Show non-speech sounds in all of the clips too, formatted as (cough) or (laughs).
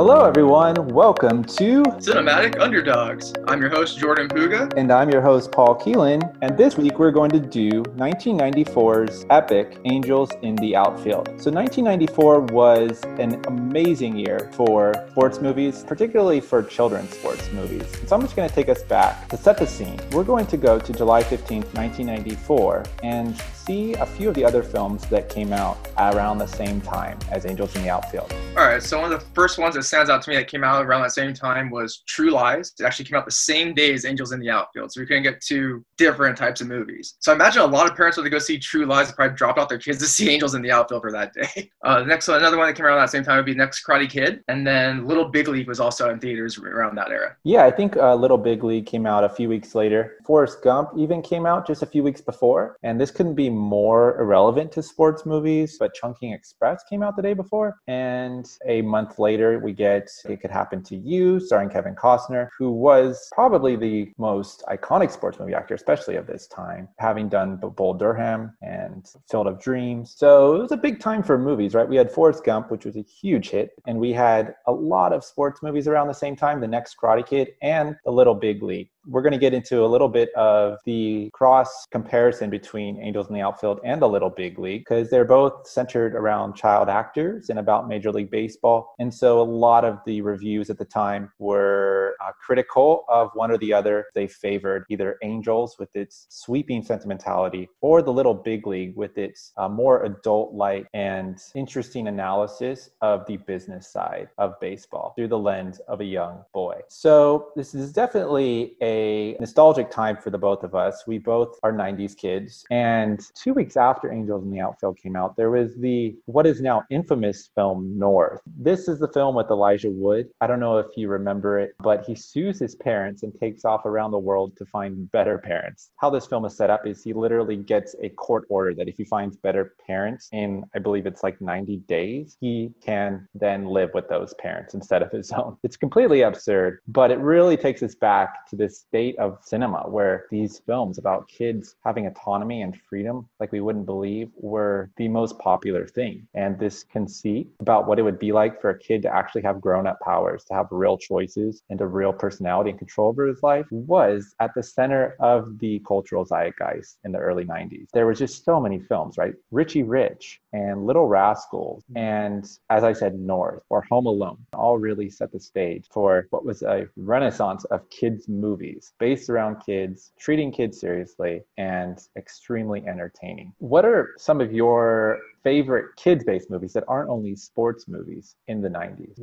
Hello, everyone. Welcome to Cinematic Underdogs. I'm your host, Jordan Puga. And I'm your host, Paul Keelan. And this week we're going to do 1994's epic Angels in the Outfield. So, 1994 was an amazing year for sports movies, particularly for children's sports movies. So, I'm just going to take us back to set the scene. We're going to go to July 15th, 1994, and see a few of the other films that came out around the same time as Angels in the Outfield. All right, so one of the first ones that stands out to me that came out around that same time was True Lies. It actually came out the same day as Angels in the Outfield, so we couldn't get two different types of movies. So I imagine a lot of parents they go see True Lies and probably dropped off their kids to see Angels in the Outfield for that day. (laughs) Uh, the next one, another one that came around that same time would be Next Karate Kid, and then Little Big League was also in theaters around that era. Yeah, I think uh, Little Big League came out a few weeks later. Forrest Gump even came out just a few weeks before, and this couldn't be more irrelevant to sports movies, but Chungking Express came out the day before. And a month later, we get It Could Happen to You, starring Kevin Costner, who was probably the most iconic sports movie actor, especially of this time, having done Bull Durham and Field of Dreams. So it was a big time for movies, right? We had Forrest Gump, which was a huge hit, and we had a lot of sports movies around the same time, The Next Karate Kid and The Little Big League we're going to get into a little bit of the cross comparison between Angels in the Outfield and the Little Big League because they're both centered around child actors and about Major League Baseball. And so a lot of the reviews at the time were uh, critical of one or the other. They favored either Angels with its sweeping sentimentality or the Little Big League with its uh, more adult like and interesting analysis of the business side of baseball through the lens of a young boy. So this is definitely a nostalgic time for the both of us. We both are 90s kids. And two weeks after Angels in the Outfield came out, there was the what is now infamous film North. This is the film with Elijah Wood. I don't know if you remember it, but he sues his parents and takes off around the world to find better parents. How this film is set up is he literally gets a court order that if he finds better parents in, I believe it's like 90 days, he can then live with those parents instead of his (laughs) own. It's completely absurd, but it really takes us back to this state of cinema where these films about kids having autonomy and freedom, like we wouldn't believe, were the most popular thing. And this conceit about what it would be like for a kid to actually have grown up powers, to have real choices and a real personality and control over his life was at the center of the cultural zeitgeist in the early 90s. There was just so many films, right? Richie Rich and Little Rascals, mm-hmm. and as I said, North or Home Alone all really set the stage for what was a renaissance of kids' movies movies based around kids, treating kids seriously, and extremely entertaining. What are some of your favorite kids-based movies that aren't only sports movies in the 90s?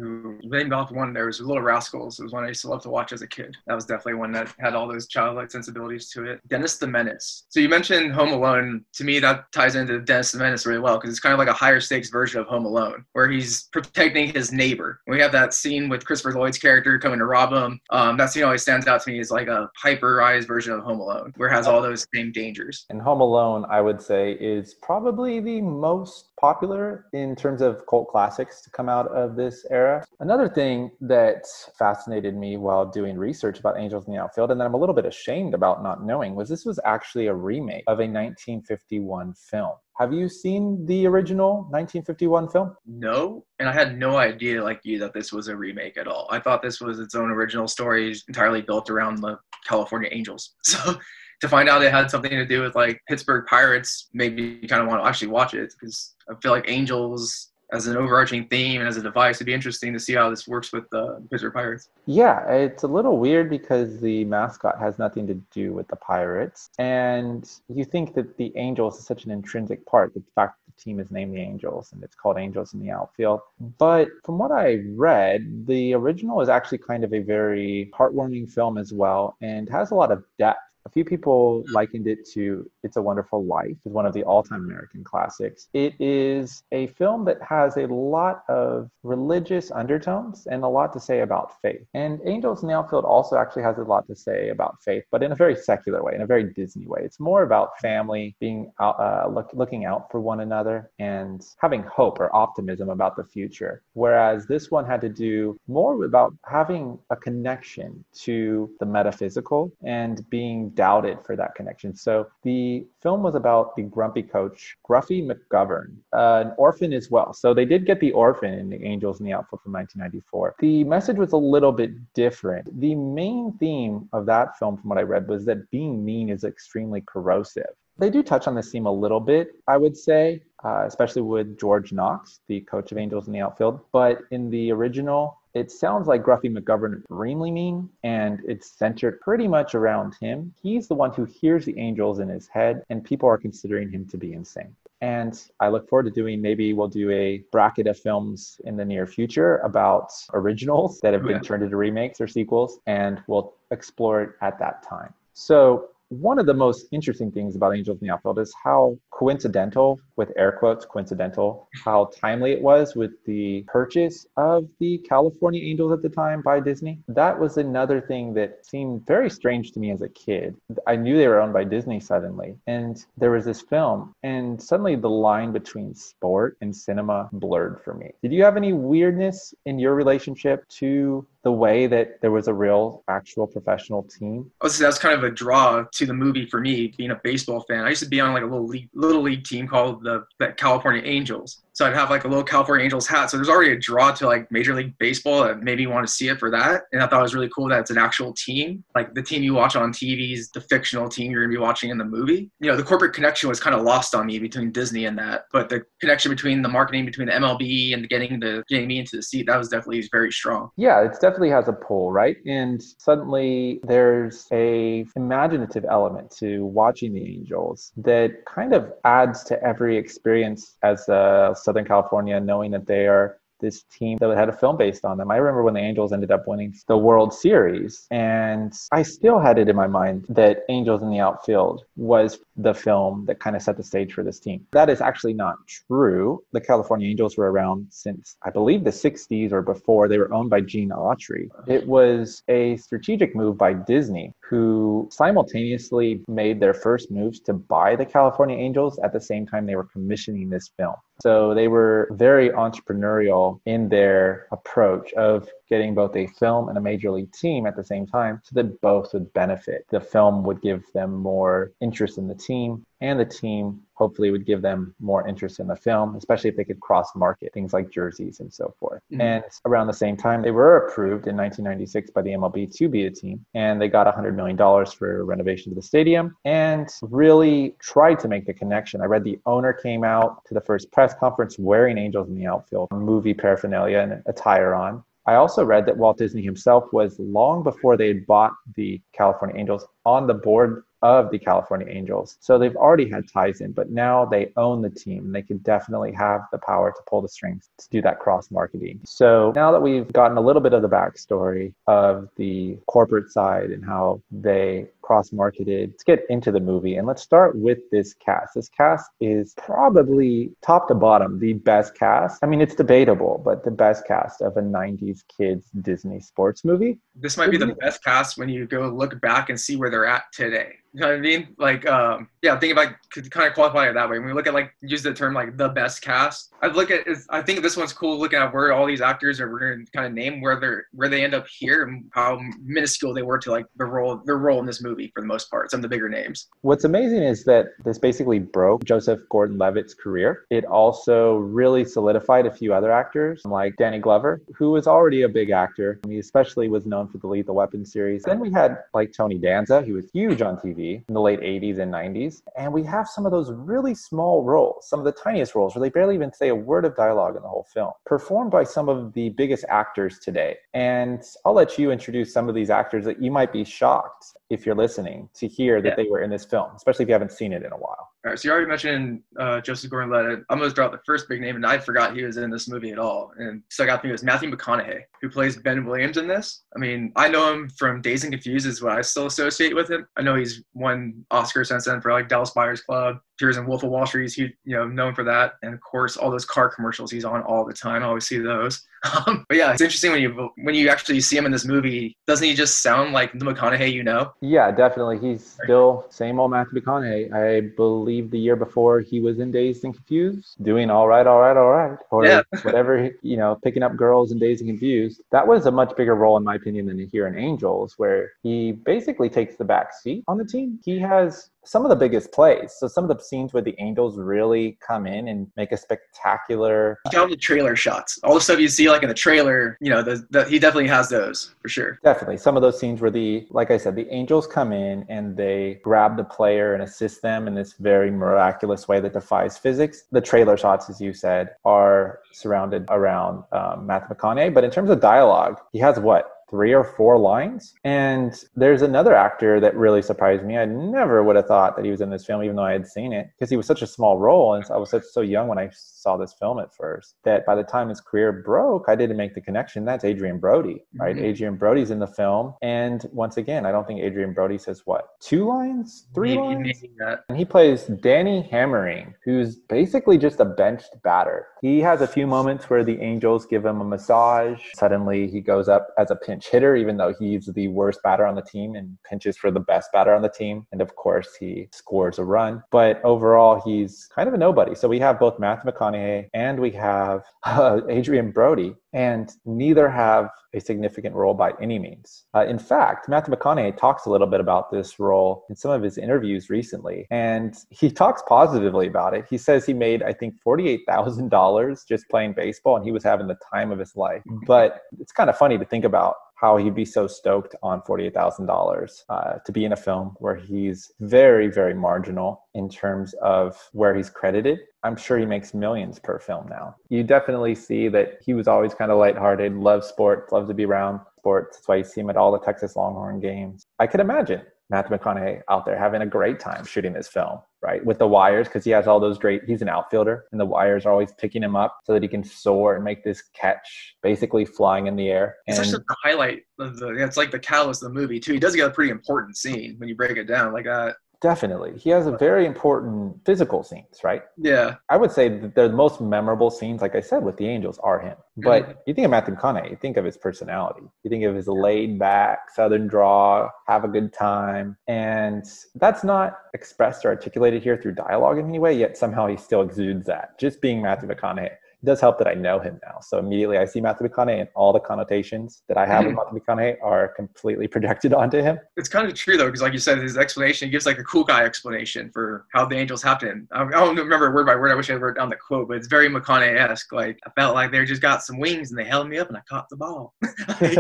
named off one, there was Little Rascals. It was one I used to love to watch as a kid. That was definitely one that had all those childlike sensibilities to it. Dennis the Menace. So you mentioned Home Alone. To me, that ties into Dennis the Menace really well because it's kind of like a higher stakes version of Home Alone, where he's protecting his neighbor. We have that scene with Christopher Lloyd's character coming to rob him. Um, that scene always stands out to me as like a hyperized version of Home Alone, where it has all those same dangers. And Home Alone, I would say, is probably the most popular in terms of cult classics to come out of this era. Another thing that fascinated me while doing research about Angels in the Outfield, and that I'm a little bit ashamed about not knowing, was this was actually a remake of a 1951 film. Have you seen the original 1951 film? No, and I had no idea, like you, that this was a remake at all. I thought this was its own original story, entirely built around the California Angels. (laughs) So to find out it had something to do with like Pittsburgh Pirates made me kind of want to actually watch it because I feel like Angels as an overarching theme and as a device, it'd be interesting to see how this works with uh, the Pittsburgh Pirates. Yeah, it's a little weird because the mascot has nothing to do with the Pirates, and you think that the Angels is such an intrinsic part. The fact that the team is named the Angels and it's called Angels in the Outfield. But from what I read, the original is actually kind of a very heartwarming film as well, and has a lot of depth a few people likened it to It's a Wonderful Life, is one of the all-time American classics. It is a film that has a lot of religious undertones and a lot to say about faith. And Angels in the Outfield also actually has a lot to say about faith, but in a very secular way, in a very Disney way. It's more about family being out, uh, look, looking out for one another and having hope or optimism about the future. Whereas this one had to do more about having a connection to the metaphysical and being doubted for that connection. So the film was about the grumpy coach, Gruffy McGovern, uh, an orphan as well. So they did get the orphan in the Angels in the Outfield from 1994. The message was a little bit different. The main theme of that film, from what I read, was that being mean is extremely corrosive. They do touch on this theme a little bit, I would say, uh, especially with George Knox, the coach of Angels in the outfield. But in the original, it sounds like Gruffy McGovern extremely mean, and it's centered pretty much around him. He's the one who hears the angels in his head, and people are considering him to be insane. And I look forward to doing maybe we'll do a bracket of films in the near future about originals that have been yeah. turned into remakes or sequels, and we'll explore it at that time. So one of the most interesting things about Angels in the Outfield is how coincidental, with air quotes, coincidental, how timely it was with the purchase of the California Angels at the time by Disney. That was another thing that seemed very strange to me as a kid. I knew they were owned by Disney suddenly, and there was this film, and suddenly the line between sport and cinema blurred for me. Did you have any weirdness in your relationship to the way that there was a real, actual professional team? So that's kind of a draw to the movie for me, being a baseball fan. I used to be on like a little league, little league team called the, the California Angels. So I'd have like a little California Angels hat. So there's already a draw to like Major League Baseball that made me want to see it for that. And I thought it was really cool that it's an actual team. Like the team you watch on TV is the fictional team you're going to be watching in the movie. You know, the corporate connection was kind of lost on me between Disney and that. But the connection between the marketing between the MLB and getting the getting me into the seat, that was definitely very strong. Yeah, it definitely has a pull, right? And suddenly there's a imaginative element to watching the Angels that kind of adds to every experience as a Southern California, knowing that they are this team that had a film based on them. I remember when the Angels ended up winning the World Series, and I still had it in my mind that Angels in the Outfield was the film that kind of set the stage for this team. That is actually not true. The California Angels were around since, I believe, the 60s or before. They were owned by Gene Autry. It was a strategic move by Disney, who simultaneously made their first moves to buy the California Angels at the same time they were commissioning this film. So they were very entrepreneurial in their approach of getting both a film and a major league team at the same time so that both would benefit. The film would give them more interest in the team, and the team hopefully would give them more interest in the film, especially if they could cross market things like jerseys and so forth. Mm-hmm. And around the same time, they were approved in 1996 by the MLB to be a team, and they got $100 million for renovation of the stadium and really tried to make the connection. I read the owner came out to the first press conference wearing Angels in the outfield, movie paraphernalia and attire on. I also read that Walt Disney himself was long before they had bought the California Angels on the board of the California Angels. So they've already had ties in, but now they own the team and they can definitely have the power to pull the strings to do that cross marketing. So now that we've gotten a little bit of the backstory of the corporate side and how they cross marketed. Let's get into the movie and let's start with this cast. This cast is probably top to bottom the best cast. I mean, it's debatable, but the best cast of a 90s kids Disney sports movie. This might be the best cast when you go look back and see where they're at today. You know what I mean? Like, um, yeah, think about could kind of qualify it that way. When we look at like use the term like the best cast, I look at I think this one's cool looking at where all these actors are. We're gonna kind of name where they're where they end up here and how minuscule they were to like the role their role in this movie for the most part. Some of the bigger names. What's amazing is that this basically broke Joseph Gordon-Levitt's career. It also really solidified a few other actors like Danny Glover, who was already a big actor. He especially was known for the Lethal Weapon series. Then we had like Tony Danza, who was huge on TV in the late 80s and 90s. And we have some of those really small roles, some of the tiniest roles where they barely even say a word of dialogue in the whole film, performed by some of the biggest actors today. And I'll let you introduce some of these actors that you might be shocked if you're listening to hear that yeah. they were in this film, especially if you haven't seen it in a while. All right, so you already mentioned uh, Joseph Gordon-Levitt. I'm going to drop the first big name, and I forgot he was in this movie at all. And stuck out to me was Matthew McConaughey, who plays Ben Williams in this. I mean, I know him from Dazed and Confused is what I still associate with him. I know he's won Oscar since then for like Dallas Buyers Club. Appears in Wolf of Wall Street. He's you know known for that, and of course all those car commercials he's on all the time. I always see those. (laughs) Um, but yeah, it's interesting when you when you actually see him in this movie. Doesn't he just sound like the McConaughey you know? Yeah, definitely. He's still same old Matthew McConaughey. I believe the year before he was in Dazed and Confused, doing all right, all right, all right, or Yeah. (laughs) whatever. You know, picking up girls in Dazed and Confused. That was a much bigger role, in my opinion, than here in Angels, where he basically takes the back seat on the team. He has some of the biggest plays. So some of the scenes where the Angels really come in and make a spectacular He got the trailer shots. All the stuff you see like in the trailer, you know, the, the, he definitely has those for sure. Definitely. Some of those scenes where the, like I said, the angels come in and they grab the player and assist them in this very miraculous way that defies physics. The trailer shots, as you said, are surrounded around um, Matthew McConaughey. But in terms of dialogue, he has what? Three or four lines. And there's another actor that really surprised me. I never would have thought that he was in this film, even though I had seen it, because he was such a small role. And I was such, so young when I saw this film at first that by the time his career broke, I didn't make the connection. That's Adrien Brody, right? Mhm. Adrien Brody's in the film. And once again, I don't think Adrien Brody says what? Two lines? Three Maybe- lines? maybe. And he plays Danny Hemmerling, who's basically just a benched batter. He has a few moments where the Angels give him a massage. Suddenly, he goes up as a pinch hitter, even though he's the worst batter on the team and pinches for the best batter on the team. And of course, he scores a run. But overall, he's kind of a nobody. So we have both Matthew McConaughey and we have (laughs) uh, Adrien Brody, and neither have a significant role by any means. Uh, in fact, Matthew McConaughey talks a little bit about this role in some of his interviews recently, and he talks positively about it. He says he made, I think, $48,000 just playing baseball, and he was having the time of his life. But it's kind of funny to think about how he'd be so stoked on $48,000 uh, to be in a film where he's very, very marginal in terms of where he's credited. I'm sure he makes millions per film now. You definitely see that he was always kind of lighthearted, loves sports, loves to be around sports. That's why you see him at all the Texas Longhorn games. I could imagine Matthew McConaughey out there having a great time shooting this film, right? With the wires, because he has all those great, he's an outfielder, and the wires are always picking him up so that he can soar and make this catch basically flying in the air. It's actually the highlight of the. It's like the catalyst of the movie too. He does get a pretty important scene when you break it down like that. Definitely, he has a very important physical scenes, right? Yeah, I would say that the most memorable scenes, like I said, with the Angels are him. Mm-hmm. But you think of Matthew McConaughey, you think of his personality. You think of his laid back, southern draw, have a good time. And that's not expressed or articulated here through dialogue in any way, yet somehow he still exudes that. Just being Matthew McConaughey. It does help that I know him now. So immediately I see Matthew McConaughey and all the connotations that I have mm. with Matthew McConaughey are completely (laughs) projected onto him. it's kind of true though, because like you said, his explanation he gives like a cool guy explanation for how the angels happened. I don't remember word by word. I wish I had wrote down the quote, but it's very McConaughey-esque. Like I felt like they just got some wings and they held me up and I caught the ball. (laughs) (laughs) Like,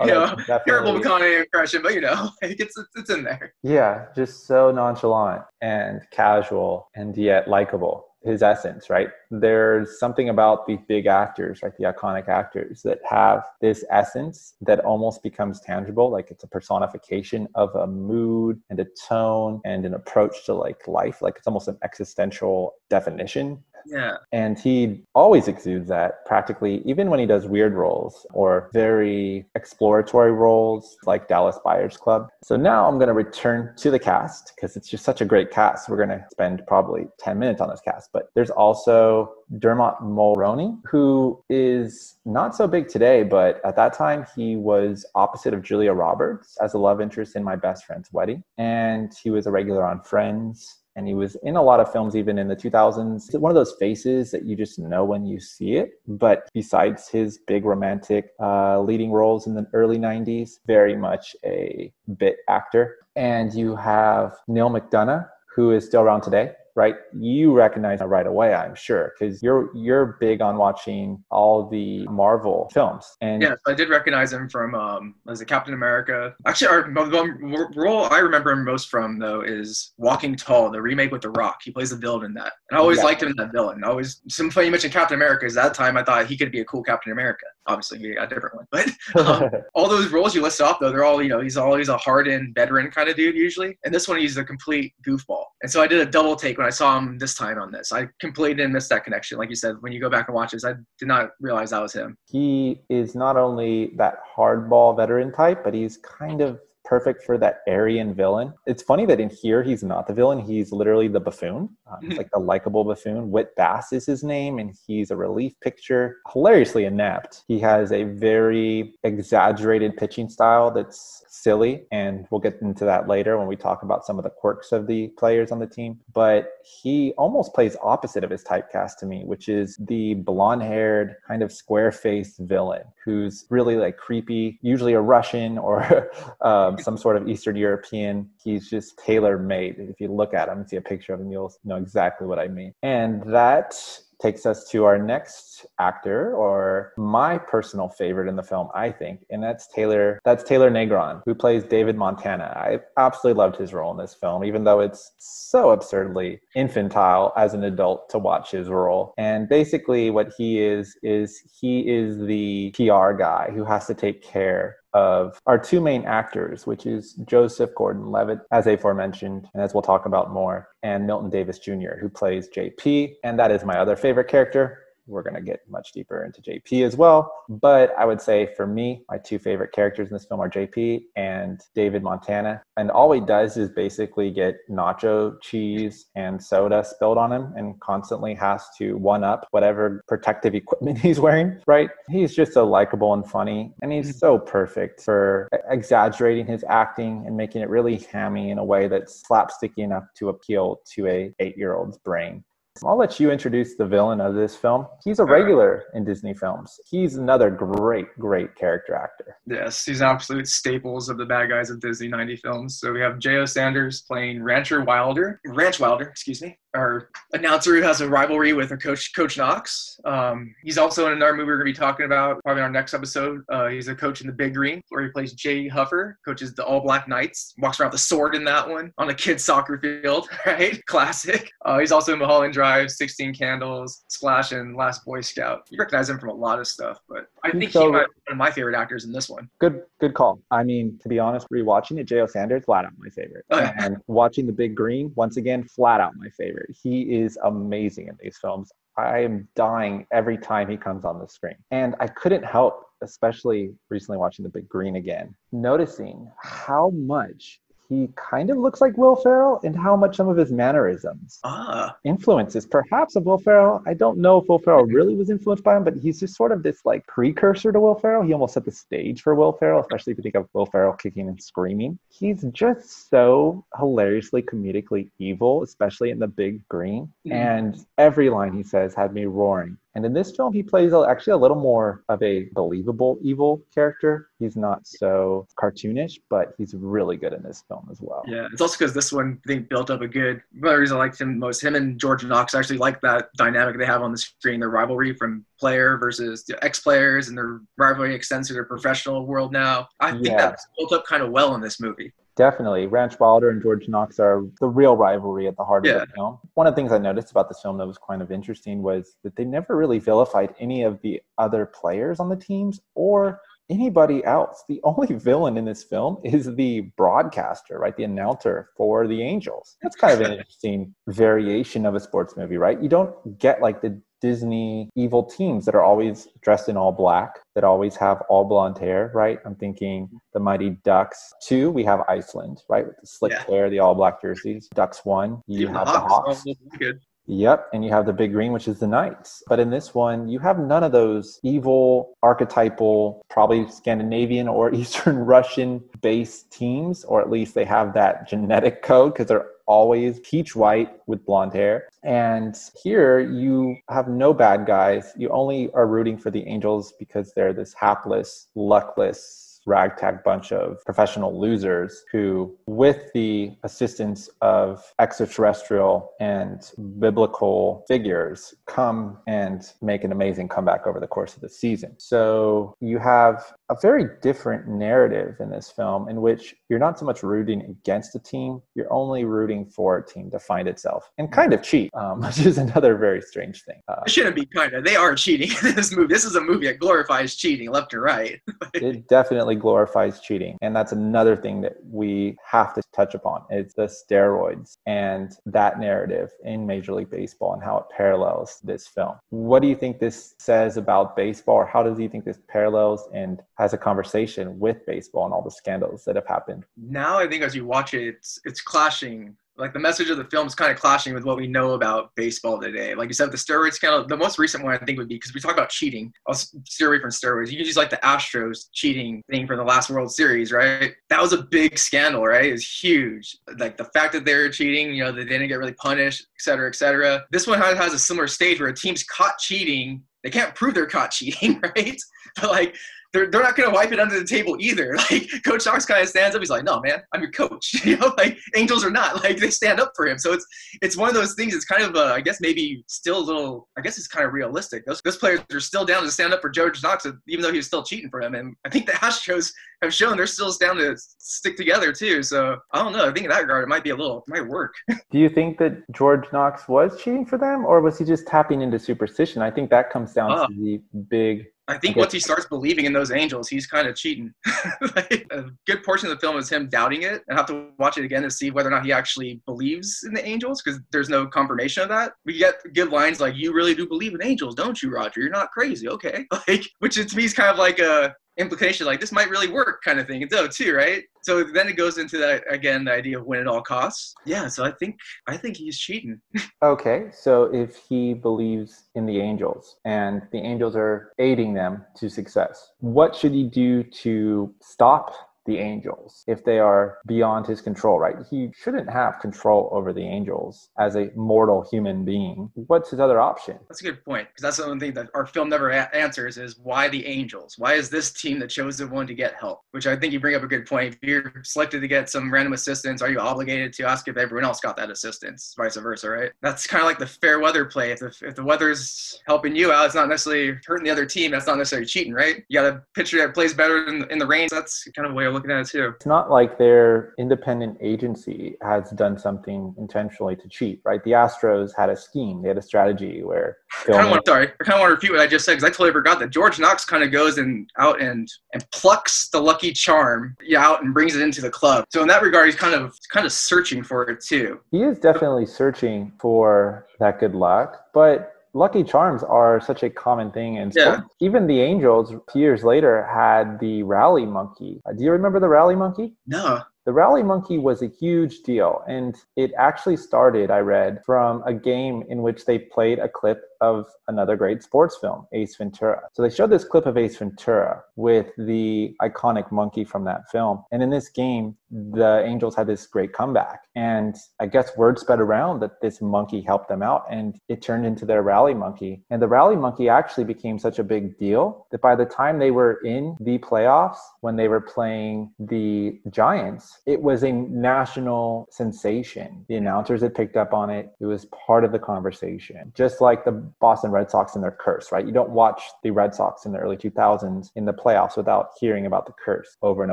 Oh, you know, terrible McConaughey impression, but you know, it's it's in there. Yeah, just so nonchalant and casual and yet likable. His essence, right? There's something about these big actors, right? The iconic actors that have this essence that almost becomes tangible. Like it's a personification of a mood and a tone and an approach to like life. Like it's almost an existential definition Yeah, and he always exudes that practically, even when he does weird roles or very exploratory roles like Dallas Buyers Club. So now I'm going to return to the cast because it's just such a great cast. We're going to spend probably 10 minutes on this cast. But there's also Dermot Mulroney, who is not so big today, but at that time he was opposite of Julia Roberts as a love interest in My Best Friend's Wedding. And he was a regular on Friends and he was in a lot of films even in the 2000s one of those faces that you just know when you see it. But besides his big romantic uh, leading roles in the early 90s very much a bit actor. And you have neil mcdonough who is still around today right you recognize him right away i'm sure because you're you're big on watching all the marvel films and yeah. So I did recognize him from um, was it Captain America? Actually, our the role I remember him most from though is Walking Tall, the remake with The Rock. He plays the villain in that, and I always Yeah. liked him in that villain. I always some funny you mentioned Captain America. Is that time I thought he could be a cool Captain America. Obviously, he got a different one, but (laughs) um, all those roles you list off though they're all you know he's always a hardened veteran kind of dude usually and this one he's a complete goofball. And so i did a double take when i saw him this time on this. I completely didn't miss that connection. Like you said when you go back and watch this i did not realize that was him. He is not only that hardball veteran type, but he's kind of perfect for that Aryan villain. It's funny that in here he's not the villain; he's literally the buffoon, um, like the likable buffoon. Whit Bass is his name, and he's a relief pitcher, hilariously inept. He has a very exaggerated pitching style that's silly, and we'll get into that later when we talk about some of the quirks of the players on the team. But he almost plays opposite of his typecast to me, which is the blonde-haired, kind of square-faced villain who's really like creepy, usually a Russian or (laughs) um, some sort of Eastern European. He's just tailor-made. If you look at him and see a picture of him, you'll know exactly what I mean. And that takes us to our next actor or my personal favorite in the film i think and that's taylor that's taylor negron who plays david montana i absolutely loved his role in this film even though it's so absurdly infantile as an adult to watch his role and basically what he is is he is the pr guy who has to take care of our two main actors, which is Joseph Gordon Levitt, as aforementioned, and as we'll talk about more, and Milton Davis Jr., who plays JP. And that is my other favorite character. We're going to get much deeper into JP as well. But I would say for me, my two favorite characters in this film are JP and David Montana. And all he does is basically get nacho cheese and soda spilled on him and constantly has to one up whatever protective (laughs) equipment he's wearing, right? He's just so likable and funny. And he's mm-hmm. so perfect for exaggerating his acting and making it really hammy in a way that's slapsticky enough to appeal to a eight year old's brain. I'll let you introduce the villain of this film. He's a regular in Disney films. He's another great, great character actor. Yes, he's absolute staples of the bad guys of Disney 90 films. So we have Jay O. Sanders playing Rancher Wilder, Ranch Wilder, excuse me, our announcer who has a rivalry with a coach, Coach Knox. Um, he's also in another movie we're going to be talking about probably in our next episode. Uh, he's a coach in The Big Green, where he plays Jay Huffer, coaches the All Black Knights, walks around with a sword in that one on a kid's soccer field, (laughs) right? Classic. Uh, he's also in Mulholland Drive, 16 Candles, Splash, and Last Boy Scout. You recognize him from a lot of stuff, but I think So- he might be one of my favorite actors in this one. Good, good call. I mean, to be honest, rewatching it, Jay O. Sanders, flat out my favorite. Oh, yeah. And watching The Big Green, once again, flat out my favorite. He is amazing in these films. I am dying every time he comes on the screen. And I couldn't help, especially recently watching The Big Green again, noticing how much he kind of looks like Will Ferrell and how much some of his mannerisms Ah, influences perhaps of Will Ferrell. I don't know if Will Ferrell really was influenced by him, but he's just sort of this like precursor to Will Ferrell. He almost set the stage for Will Ferrell, especially if you think of Will Ferrell kicking and screaming. He's just so hilariously comedically evil, especially in the big green. Mhm. And every line he says had me roaring. And in this film, he plays actually a little more of a believable evil character. He's not so cartoonish, but he's really good in this film as well. yeah. It's also because this one I think built up a good. One of the reasons I liked him most, him and George Knox actually like that dynamic they have on the screen, their rivalry from player versus the ex-players, and their rivalry extends to their professional world now. I think Yeah. that's built up kind of well in this movie. Definitely. Ranch Wilder and George Knox are the real rivalry at the heart Yeah. of the film. One of the things I noticed about this film that was kind of interesting was that they never really vilified any of the other players on the teams or anybody else. The only (laughs) villain in this film is the broadcaster, right? The announcer for the Angels. That's kind of an (laughs) interesting variation of a sports movie, right? You don't get like the Disney evil teams that are always dressed in all black, that always have all blonde hair, right? I'm thinking the Mighty Ducks. Two, we have Iceland, right? With the slick Yeah. hair, the all black jerseys. Ducks one, you Even have the Hawks. Oh, good. Yep, and you have the big green, which is the Knights. But in this one, you have none of those evil, archetypal, probably Scandinavian or (laughs) Eastern Russian based teams, or at least they have that genetic code because they're always peach white with blonde hair. And here you have no bad guys. You only are rooting for the Angels because they're this hapless, luckless, ragtag bunch of professional losers who, with the assistance of extraterrestrial and biblical figures, come and make an amazing comeback over the course of the season. So you have a very different narrative in this film in which you're not so much rooting against a team, you're only rooting for a team to find itself and kind of cheat, um, (laughs) which is another very strange thing. Uh, It shouldn't be kind of. They are cheating (laughs) in this movie. This is a movie that glorifies cheating left and right. (laughs) it definitely glorifies cheating. And that's another thing that we have to touch upon. It's the steroids and that narrative in major league baseball and how it parallels this film. What do you think this says about baseball? Or how does you think this parallels and has a conversation with baseball and all the scandals that have happened. Now I think as you watch it, it's it's clashing like the message of the film is kind of clashing with what we know about baseball today. Like you said, the steroid scandal, the most recent one I think would be because we talk about cheating. I'll steer away from steroids. You can use like the Astros cheating thing from the last World Series, right? That was a big scandal, right? It was huge. Like the fact that they were cheating, you know, they didn't get really punished, et cetera, et cetera. This one has a similar stage where a team's caught cheating. They can't prove they're caught (laughs) cheating, right? But like they're, they're not going to wipe it under the table either. (laughs) Like Coach Knox kind of stands up. He's like, "No, man, I'm your coach." (laughs) You know, like Angels are not. Like they stand up for him. So it's it's one of those things. It's kind of uh, I guess maybe still a little. I guess it's kind of realistic. Those those players are still down to stand up for George Knox, even though he was still cheating for him. And I think the Astros have shown they're still down to stick together too. So I don't know. I think in that regard, it might be a little it might work. (laughs) Do you think that George Knox was cheating for them, or was he just tapping into superstition? I think that comes down uh, to the big I think once he starts believing in those angels, he's kind of cheating. (laughs) like, a good portion of the film is him doubting it. And I have to watch it again to see whether or not he actually believes in the angels because there's no confirmation of that. We get good lines like, "You really do believe in angels, don't you, Roger? You're not crazy, okay?" (laughs) Like, which to me is kind of like a implication like this might really work kind of thing. Though too right? So then it goes into that again the idea of win at all costs. Yeah so i think i think he's cheating. (laughs) Okay so if he believes in the angels and the angels are aiding them to success what should he do to stop the angels if they are beyond his control, right? He shouldn't have control over the angels as a mortal human being. What's his other option? That's a good point because that's the one thing that our film never a- answers is why the angels? Why is this team the chosen one to get help? Which I think you bring up a good point. If you're selected to get some random assistance, are you obligated to ask if everyone else got that assistance? Vice versa, right? That's kind of like the fair weather play. If the, if the weather's helping you out, it's not necessarily hurting the other team. That's not necessarily cheating, right? You got a pitcher that plays better in, in the rain. That's kind of way looking at it too. It's not like their independent agency has done something intentionally to cheat, right? The Astros had a scheme, they had a strategy where. I kind of want, sorry, I kind of want to repeat what I just said because I totally forgot that George Knox kind of goes and out and and plucks the lucky charm out and brings it into the club. So in that regard, he's kind of kind of searching for it too. He is definitely searching for that good luck, but Lucky Charms are such a common thing and. Yeah. Even the Angels, years later, had the Rally Monkey. Uh, do you remember the Rally Monkey? No. The Rally Monkey was a huge deal, and it actually started, I read, from a game in which they played a clip of another great sports film, Ace Ventura. So they showed this clip of Ace Ventura with the iconic monkey from that film. And in this game, the Angels had this great comeback. And I guess word spread around that this monkey helped them out, and it turned into their rally monkey. And the rally monkey actually became such a big deal that by the time they were in the playoffs, when they were playing the Giants, it was a national sensation. The announcers had picked up on it. It was part of the conversation. Just like the Boston Red Sox and their curse, right? You don't watch the Red Sox in the early 2000s in the playoffs without hearing about the curse over and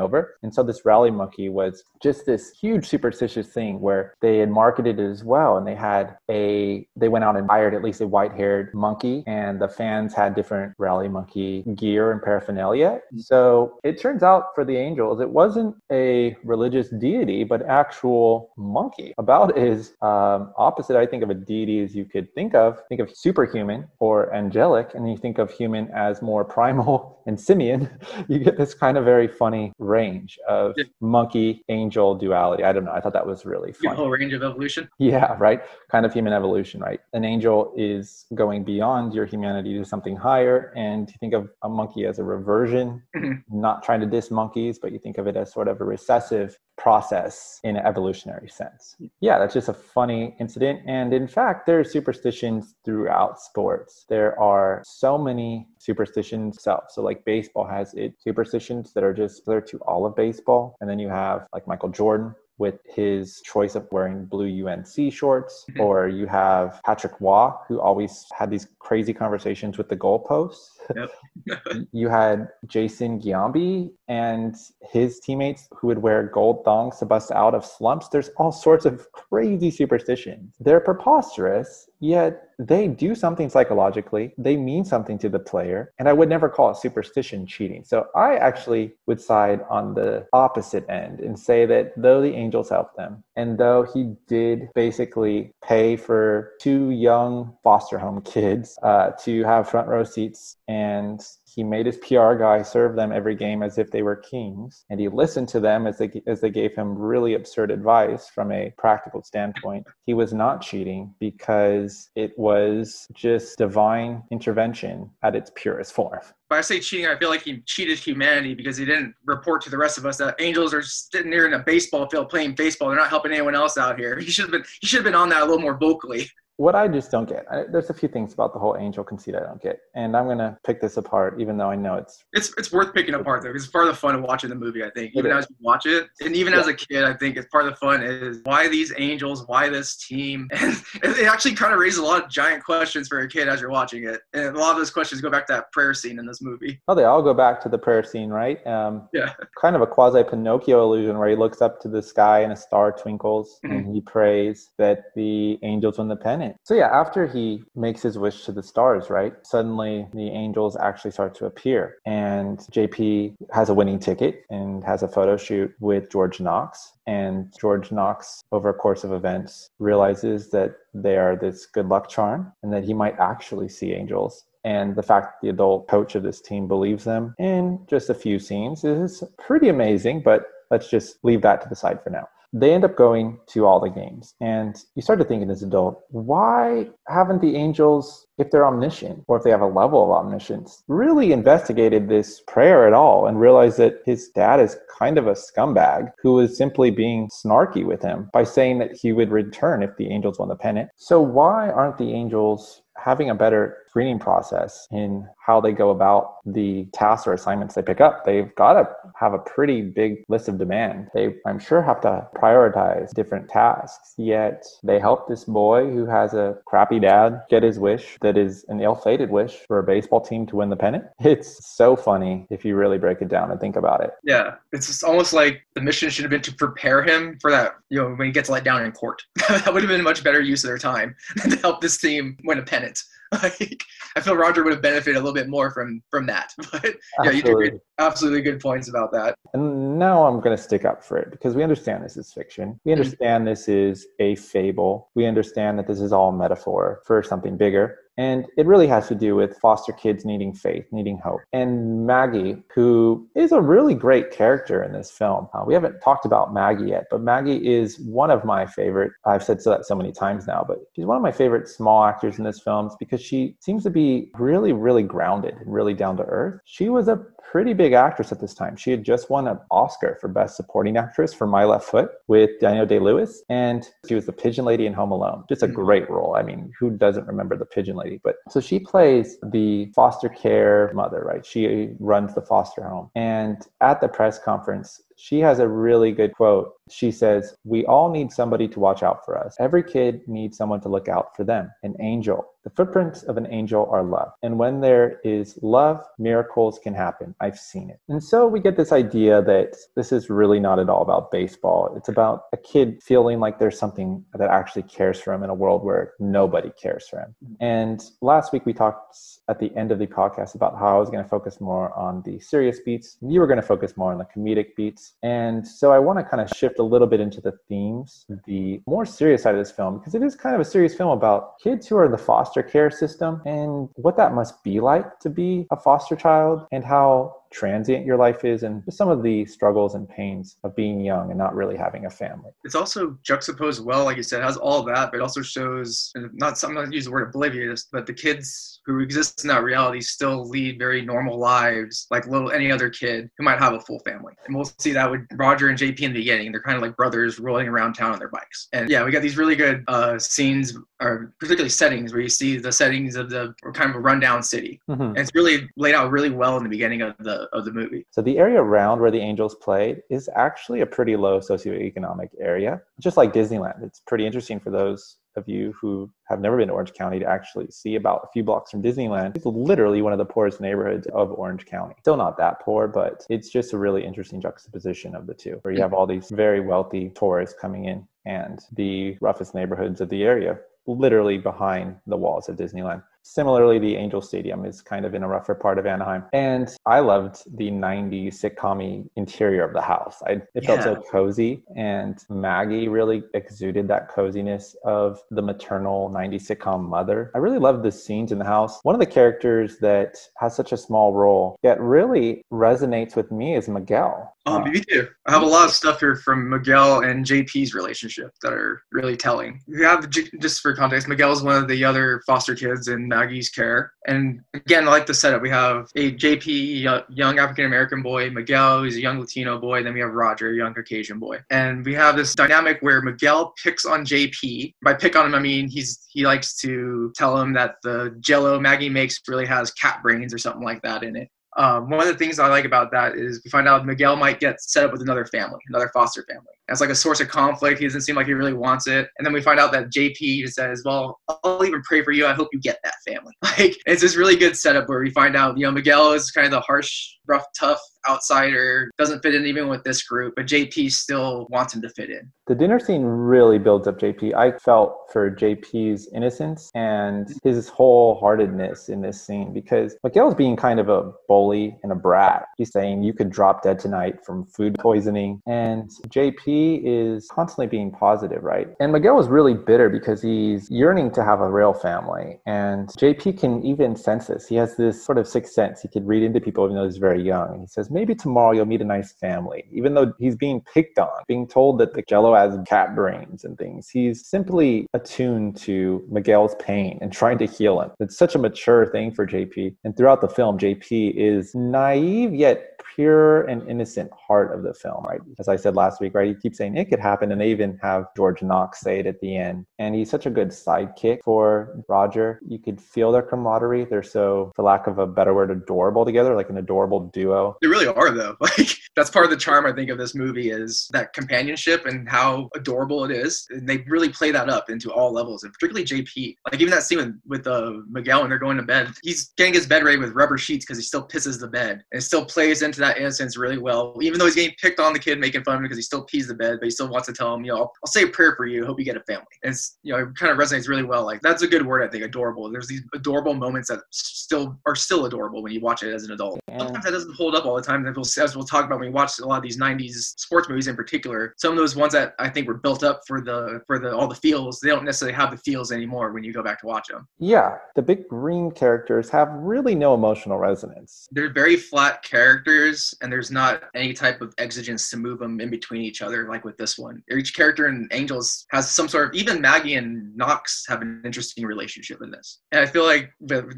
over. And so this rally monkey was just this huge superstitious thing where they had marketed it as well. And they had a, they went out and hired at least a white haired monkey and the fans had different rally monkey gear and paraphernalia. Mm-hmm. So it turns out for the Angels, it wasn't a religious religious deity, but actual monkey. About (laughs) as um, opposite, I think, of a deity as you could think of. Think of superhuman or angelic, and you think of human as more (laughs) primal and simian. (laughs) You get this kind of very funny range of yeah. monkey angel duality. I don't know. I thought that was really fun. whole range of evolution. Yeah, right. Kind of human evolution, right? An angel is going beyond your humanity to something higher, and you think of a monkey as a reversion, mm-hmm. (clears throat) not trying to diss monkeys, but you think of it as sort of a recessive process in an evolutionary sense. Yeah, that's just a funny incident. And in fact, there are superstitions throughout sports. There are so many superstitions itself. So like baseball has it superstitions that are just there to all of baseball. And then you have like Michael Jordan with his choice of wearing blue UNC shorts, mm-hmm. or you have Patrick Roy, who always had these crazy conversations with the goalposts. Yep. (laughs) you had Jason Giambi and his teammates who would wear gold thongs to bust out of slumps. There's all sorts of crazy superstitions. They're preposterous, yet they do something psychologically. They mean something to the player. And I would never call it superstition cheating. So I actually would side on the opposite end and say that though the angels help them, and though he did basically pay for two young foster home kids uh, to have front row seats and he made his PR guy serve them every game as if they were kings, and he listened to them as they as they gave him really absurd advice from a practical standpoint. He was not cheating because it was just divine intervention at its purest form. By I say cheating, I feel like he cheated humanity because he didn't report to the rest of us that angels are sitting there in a baseball field playing baseball. They're not helping anyone else out here. He should have been. He should have been on that a little more vocally what I just don't get, I, there's a few things about the whole angel conceit I don't get, and I'm gonna pick this apart, even though I know it's it's it's worth picking apart though, because it's part of the fun of watching the movie. I think even as you watch it, and even yeah. as a kid, I think it's part of the fun is why these angels, why this team, (laughs) and it actually kind of raises a lot of giant questions for a kid as you're watching it, and a lot of those questions go back to that prayer scene in this movie. Oh, they all go back to the prayer scene, right? Um, yeah. Kind of a quasi Pinocchio illusion where he looks up to the sky and a star twinkles, mm-hmm. and he prays that the angels win the pennant. So yeah, after he makes his wish to the stars, right? Suddenly the angels actually start to appear. And JP has a winning ticket and has a photo shoot with George Knox. And George Knox, over a course of events, realizes that they are this good luck charm and that he might actually see angels. And the fact that the adult coach of this team believes them in just a few scenes is pretty amazing, but let's just leave that to the side for now they end up going to all the games. And you start to think as an adult, why haven't the angels, if they're omniscient or if they have a level of omniscience, really investigated this prayer at all and realized that his dad is kind of a scumbag who is simply being snarky with him by saying that he would return if the angels won the pennant? So why aren't the angels having a better screening process in how they go about the tasks or assignments they pick up. They've got to have a pretty big list of demand. They, I'm sure, have to prioritize different tasks. Yet they help this boy who has a crappy dad get his wish that is an ill fated wish for a baseball team to win the pennant. (laughs) It's so funny if you really break it down and think about it. Yeah, it's almost like the mission should have been to prepare him for that, you know, when he gets let down in court. (laughs) that would have been a much better use of their time than (laughs) to help this team win a pennant. (laughs) like I feel Roger would have benefited a little bit more from from that. (laughs) But yeah, you do great, absolutely good points about that. And now I'm going to stick up for it because we understand this is fiction. We mm-hmm. understand mm-hmm. this is a fable. We understand that this is all metaphor for something bigger. And it really has to do with foster kids needing faith, needing hope. And Maggie, who is a really great character in this film. Uh, we haven't talked about Maggie yet, but Maggie is one of my favorite. I've said so that so many times now, but she's one of my favorite small actors in this film because she seems to be really, really grounded and really down to earth. She was a pretty big actress at this time. She had just won an Oscar for Best Supporting Actress for My Left Foot with Daniel Day Lewis, and she was the Pigeon Lady in Home Alone. Just a mm-hmm. great role. I mean, who doesn't remember the Pigeon Lady? But so she plays the foster care mother, right? She runs the foster home. And at the press conference, she has a really good quote. She says, We all need somebody to watch out for us. Every kid needs someone to look out for them, an angel. The footprints of an angel are love. And when there is love, miracles can happen. I've seen it. And so we get this idea that this is really not at all about baseball. It's about a kid feeling like there's something that actually cares for him in a world where nobody cares for him. And last week we talked at the end of the podcast about how I was going to focus more on the serious beats. You were going to focus more on the comedic beats. And so I want to kind of shift a little bit into the themes, hmm. the more serious side of this film, because it is kind of a serious film about kids who are in the foster care system and what that must be like to be a foster child and how transient your life is and some of the struggles and pains of being young and not really having a family. It's also juxtaposed well, like you said, has all that, but it also shows not I'm not use the word oblivious, but the kids who exist in that reality still lead very normal lives, like little any other kid who might have a full family. And we'll see that with Roger and JP in the beginning. They're kind of like brothers rolling around town on their bikes. And yeah, we got these really good uh, scenes or particularly settings where you see the settings of the kind of a rundown city. Mm-hmm. And it's really laid out really well in the beginning of the of the movie. So the area around where the Angels played is actually a pretty low socioeconomic area, just like Disneyland. It's pretty interesting for those of you who have never been to Orange County to actually see about a few blocks from Disneyland. It's literally one of the poorest neighborhoods of Orange County. Still not that poor, but it's just a really interesting juxtaposition of the two, where you have all these very wealthy tourists coming in and the roughest neighborhoods of the area literally behind the walls of Disneyland. Similarly, the Angel Stadium is kind of in a rougher part of Anaheim. And I loved the 90s sitcom interior of the house. I, it felt so cozy. And Maggie really exuded that coziness of the maternal 90s sitcom mother. I really loved the scenes in the house. One of the characters that has such a small role yet really resonates with me is Miguel. Oh, me too. I have a lot of stuff here from Miguel and JP's relationship that are really telling. We have, just for context, Miguel is one of the other foster kids in Maggie's care. And again, I like the setup. We have a JP, young African American boy, Miguel, who's a young Latino boy, then we have Roger, a young Caucasian boy. And we have this dynamic where Miguel picks on JP. By pick on him, I mean he's he likes to tell him that the jello Maggie makes really has cat brains or something like that in it. Um, one of the things I like about that is we find out Miguel might get set up with another family, another foster family. It's like a source of conflict. He doesn't seem like he really wants it. And then we find out that JP says, Well, I'll even pray for you. I hope you get that family. (laughs) Like, it's this really good setup where we find out, you know, Miguel is kind of the harsh, rough, tough outsider, doesn't fit in even with this group, but JP still wants him to fit in. The dinner scene really builds up JP. I felt for JP's innocence and his wholeheartedness in this scene because Miguel's being kind of a bully and a brat. He's saying you could drop dead tonight from food poisoning. And JP is constantly being positive, right? And Miguel is really bitter because he's yearning to have a real family. And JP can even sense this. He has this sort of sixth sense. He could read into people even though he's very young. He says, maybe tomorrow you'll meet a nice family. Even though he's being picked on, being told that the jello has cat brains and things, he's simply attuned to Miguel's pain and trying to heal him. It's such a mature thing for JP. And throughout the film, JP is naive yet pure and innocent heart of the film, right? As I said last week, right? He keeps saying it could happen, and they even have George Knox say it at the end. And he's such a good sidekick for Roger. You could feel their camaraderie. They're so, for lack of a better word, adorable together, like an adorable duo. They really are, though. (laughs) Like that's part of the charm I think of this movie is that companionship and how adorable it is. And they really play that up into all levels, and particularly JP. Like even that scene with, with uh, Miguel when they're going to bed, he's getting his bed ready with rubber sheets because he still pisses the bed, and it still plays into that innocence really well. Even though he's getting picked on the kid, making fun of him because he still pees the bed, but he still wants to tell him, you know, I'll, I'll say a prayer for you. Hope you get a family. And it's, you know, it kind of resonates really well. Like that's a good word, I think, adorable. There's these adorable moments that still are still adorable when you watch it as an adult. Sometimes that doesn't hold up all the time. As we'll, as we'll talk about when we watch a lot of these 90s sports movies in particular, some of those ones that I think were built up for the for the all the feels, they don't necessarily have the feels anymore when you go back to watch them. Yeah, the big green characters have really no emotional resonance. They're very flat characters, and there's not any type of exigence to move them in between each other like with this one. Each character in Angels has some sort of even Maggie and Knox have an interesting relationship in this. And I feel like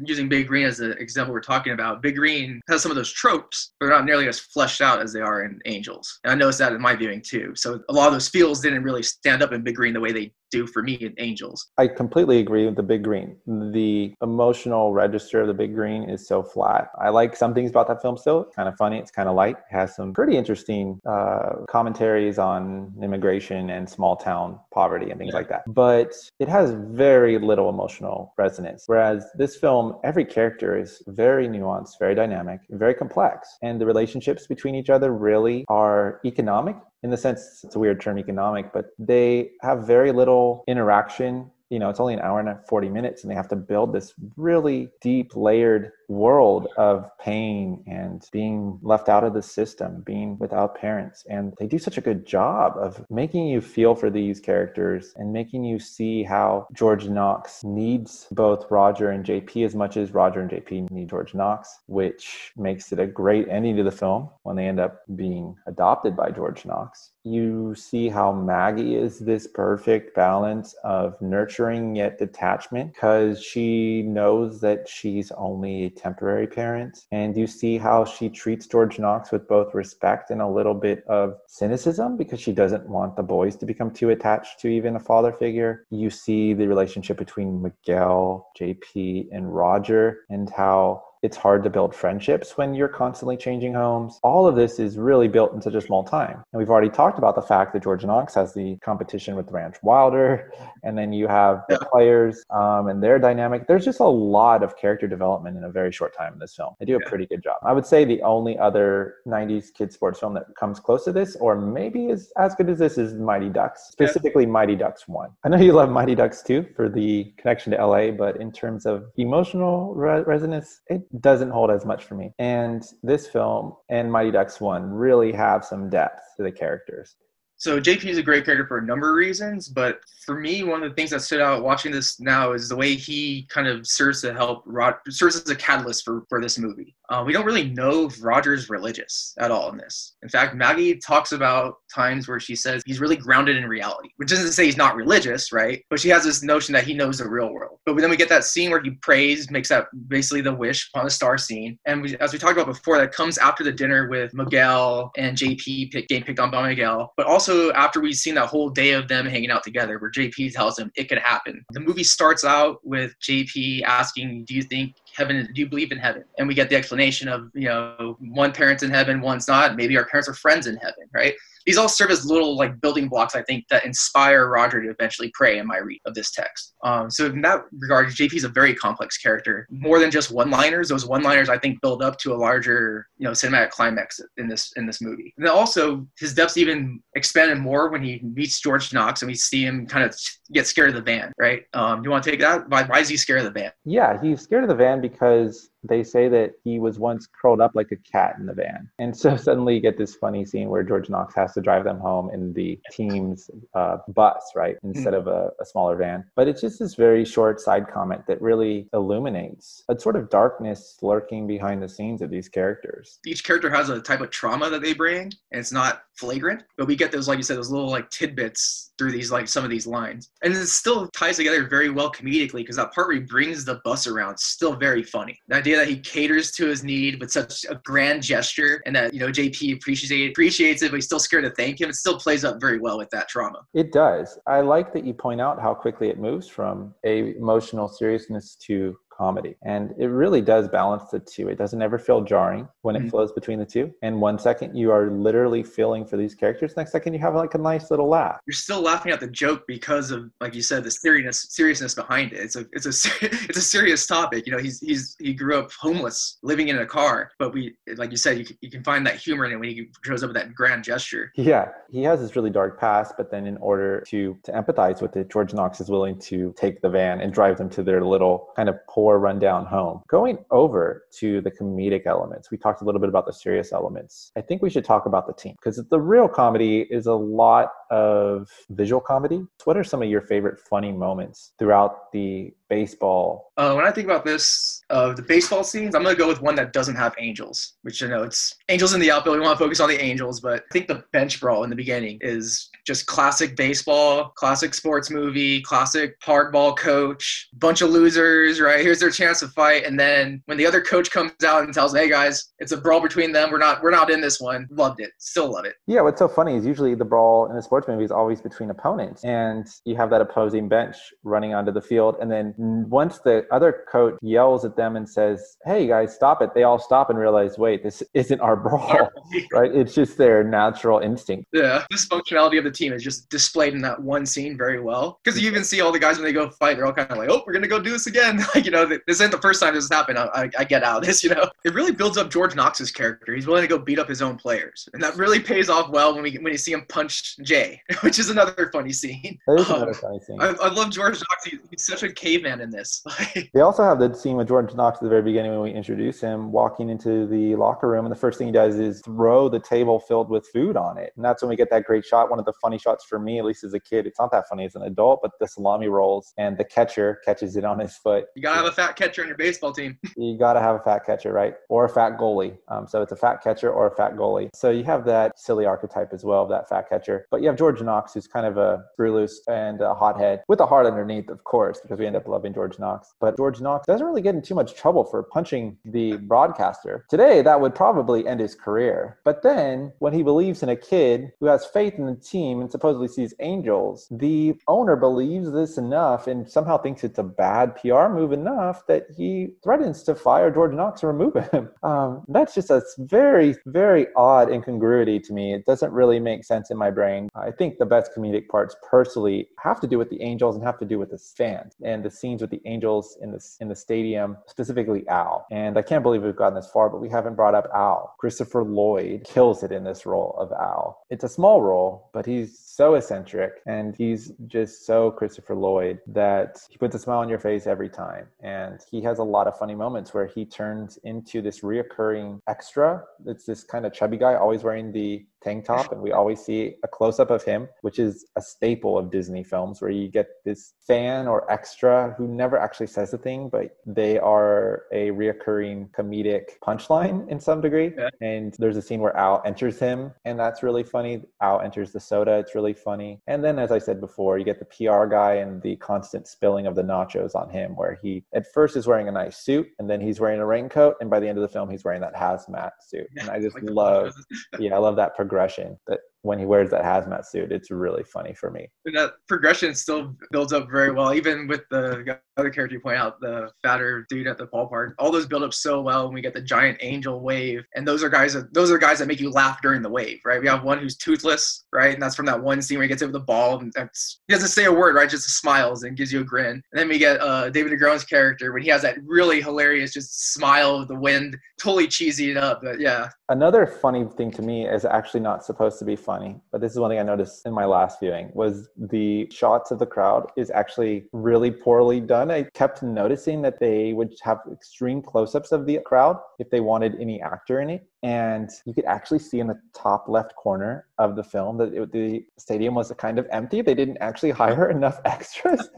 using Big Green as the example we're talking about, Big Green has some of those tropes, but they're not nearly as fleshed out as they are in Angels. And I noticed that in my viewing too. So a lot of those feels didn't really stand up in Big Green the way they do for me in Angels. I completely agree with the Big Green. The emotional register of the Big Green is so flat. I like some things about that film still. It's kind of funny. It's kind of light. It has some pretty interesting uh, commentaries on immigration and small town poverty and things yeah. like that. But it has very little emotional resonance. Whereas this film, every character is very nuanced, very dynamic, very complex. And the relationships between each other really are economic in the sense it's a weird term economic but they have very little interaction. You know it's only an hour and 40 minutes and they have to build this really deep layered world of pain and being left out of the system, being without parents. And they do such a good job of making you feel for these characters and making you see how George Knox needs both Roger and JP as much as Roger and JP need George Knox, which makes it a great ending to the film when they end up being adopted by George Knox. You see how Maggie is this perfect balance of nurturing yet detachment because she knows that she's only temporary parent. And you see how she treats George Knox with both respect and a little bit of cynicism because she doesn't want the boys to become too attached to even a father figure. You see the relationship between Miguel, JP, and Roger and how It's hard to build friendships when you're constantly changing homes. All of this is really built in such a small time. And we've already talked about the fact that George Knox has the competition with Ranch Wilder, (laughs) and then you have the players um, and their dynamic. There's just a lot of character development in a very short time in this film. They do a pretty good job. I would say the only other 90s kids sports film that comes close to this, or maybe is as good as this, is Mighty Ducks, specifically. Mighty Ducks 1. I know you love Mighty Ducks 2 for the connection to LA, but in terms of emotional re- resonance, it doesn't hold as much for me. And this film and Mighty Ducks 1 really have some depth to the characters. So JP is a great character for a number of reasons, but for me, one of the things that stood out watching this now is the way he kind of serves to help serves as a catalyst for for this movie. Uh, we don't really know if Roger's religious at all in this. In fact, Maggie talks about times where she says he's really grounded in reality, which doesn't say he's not religious, right? But she has this notion that he knows the real world. But then we get that scene where he prays, makes that basically the wish upon a star scene. And we, as we talked about before, that comes after the dinner with Miguel and JP pick, getting picked on by Miguel, but also after we've seen that whole day of them hanging out together where JP tells him it could happen. The movie starts out with JP asking, Do you think heaven do you believe in heaven? And we get the explanation of you know one parent's in heaven one's not. Maybe our parents are friends in heaven right? These all serve as little like building blocks i think that inspire roger to eventually pray in my read of this text. Um, so in that regard jp is a very complex character. More than just one liners those one liners i think build up to a larger you know cinematic climax in this in this movie. And then also his depths even expanded more when he meets george knox and we see him kind of get scared of the van right um, do you want to take that why, why is he scared of the van yeah he's scared of the van because they say that he was once curled up like a cat in the van. And so (laughs) suddenly you get this funny scene where George Knox has to drive them home in the team's uh, bus, right, instead of a, a, smaller van. But it's just this very short side comment that really illuminates a sort of darkness lurking behind the scenes of these characters. Each character has a type of trauma that they bring, and it's not flagrant, but we get those, like you said, those little like tidbits through these, like some of these lines. And it still ties together very well comedically because that part where he brings the bus around still very funny. The idea that he caters to his need with such a grand gesture and that, you know, JP appreciates, appreciates it, but he's still scared to thank him. It still plays up very well with that trauma. It does. I like that you point out how quickly it moves from a emotional seriousness to comedy. And it really does balance the two. It doesn't ever feel jarring when it mm-hmm. flows between the two. And one second you are literally feeling for these characters. Next second you have like a nice little laugh. You're still laughing at the joke because of, like you said, the seriousness seriousness behind it. It's a it's a (laughs) it's a serious topic. You know, he's he's he grew up homeless, living in a car. But we, like you said, you can, you can find that humor in it when he shows up with that grand gesture. Yeah, he has this really dark past, but then in order to to empathize with it, George Knox is willing to take the van and drive them to their little kind of poor poor rundown home. Going over to the comedic elements, we talked a little bit about the serious elements. I think we should talk about the team because the real comedy is a lot of visual comedy. What are some of your favorite funny moments throughout the baseball? Uh, when I think about this, uh, the baseball scenes, I'm going to go with one that doesn't have angels, which I know it's angels in the outfield. We want to focus on the angels, but I think the bench brawl in the beginning is just classic baseball, classic sports movie, classic hardball coach, bunch of losers, right? Here's their chance to fight. And then when the other coach comes out and tells, hey guys, it's a brawl between them. We're not, we're not in this one. Loved it. Still love it. Yeah. What's so funny is usually the brawl in a sports movie is always between opponents and you have that opposing bench running onto the field. And then once the other coach yells at them and says, hey guys, stop it. They all stop and realize, wait, this isn't our brawl, (laughs) right? It's just their natural instinct. Yeah. This functionality of the team is just displayed in that one scene very well. Because you even see all the guys when they go fight, they're all kind of like, oh, we're going to go do this again. (laughs) like, you know, this isn't the first time this has happened. I, I get out of this, (laughs) you know. It really builds up George Knox's character. He's willing to go beat up his own players. And that really pays off well when we when you see him punch Jay, which is another funny scene. That is um, another funny scene. I, I love George Knox. He, he's such a caveman in this. (laughs) they also have the scene with George Knox at the very beginning when we introduce him walking into the locker room. And the first thing he does is throw the table filled with food on it. And that's when we get that great shot. One of the funny shots for me, at least as a kid. It's not that funny as an adult, but the salami rolls and the catcher catches it on his foot. You gotta have a fat catcher on your baseball team. (laughs) you gotta have a fat catcher, right? Or a fat goalie. Um, so it's a fat catcher or a fat goalie. So you have that silly archetype as well of that fat catcher. But you have George Knox, who's kind of a screw loose and a hothead with a heart underneath, of course, because we end up loving George Knox. But George Knox doesn't really get in too much trouble for punching the broadcaster. Today, that would probably end his career. But then, when he believes in a kid who has faith in the team and supposedly sees angels, the owner believes this enough and somehow thinks it's a bad PR move enough that he threatens to fire George Knox or remove him. (laughs) Um, that's just a very, very odd incongruity to me. It doesn't really make sense in my brain. I think the best comedic parts personally have to do with the Angels and have to do with the fans and the scenes with the Angels in the, in the stadium, specifically Al. And I can't believe we've gotten this far, but we haven't brought up Al. Christopher Lloyd kills it in this role of Al. It's a small role, but he's so eccentric and he's just so Christopher Lloyd that he puts a smile on your face every time. And he has a lot of funny moments where he turns into this reoccurring extra. It's this kind of chubby guy always wearing the tank top and we always see a close up of him which is a staple of disney films where you get this fan or extra who never actually says a thing but they are a reoccurring comedic punchline in some degree. Yeah. and there's a scene where al enters him and that's really funny. Al enters the soda it's really funny. And then as i said before you get the pr guy and the constant spilling of the nachos on him where he at first is wearing a nice suit and then he's wearing a raincoat and by the end of the film he's wearing that hazmat suit. And i just (laughs) like love yeah i love that progression that when he wears that hazmat suit. It's really funny for me. That progression still builds up very well, even with the other character you point out, the fatter dude at the ballpark. All those build up so well, and we get the giant angel wave, and those are guys that those are guys that make you laugh during the wave, right? We have one who's toothless, right, and that's from that one scene where he gets hit with the ball, and that's he doesn't say a word, right, just smiles and gives you a grin. And then we get uh, David Negron's character when he has that really hilarious just smile of the wind, totally cheesy it up, but yeah. Another funny thing to me is actually not supposed to be funny, but this is one thing I noticed in my last viewing was the shots of the crowd is actually really poorly done. I kept noticing that they would have extreme close-ups of the crowd if they wanted any actor in it and you could actually see in the top left corner of the film that it, the stadium was kind of empty. They didn't actually (laughs) hire enough extras.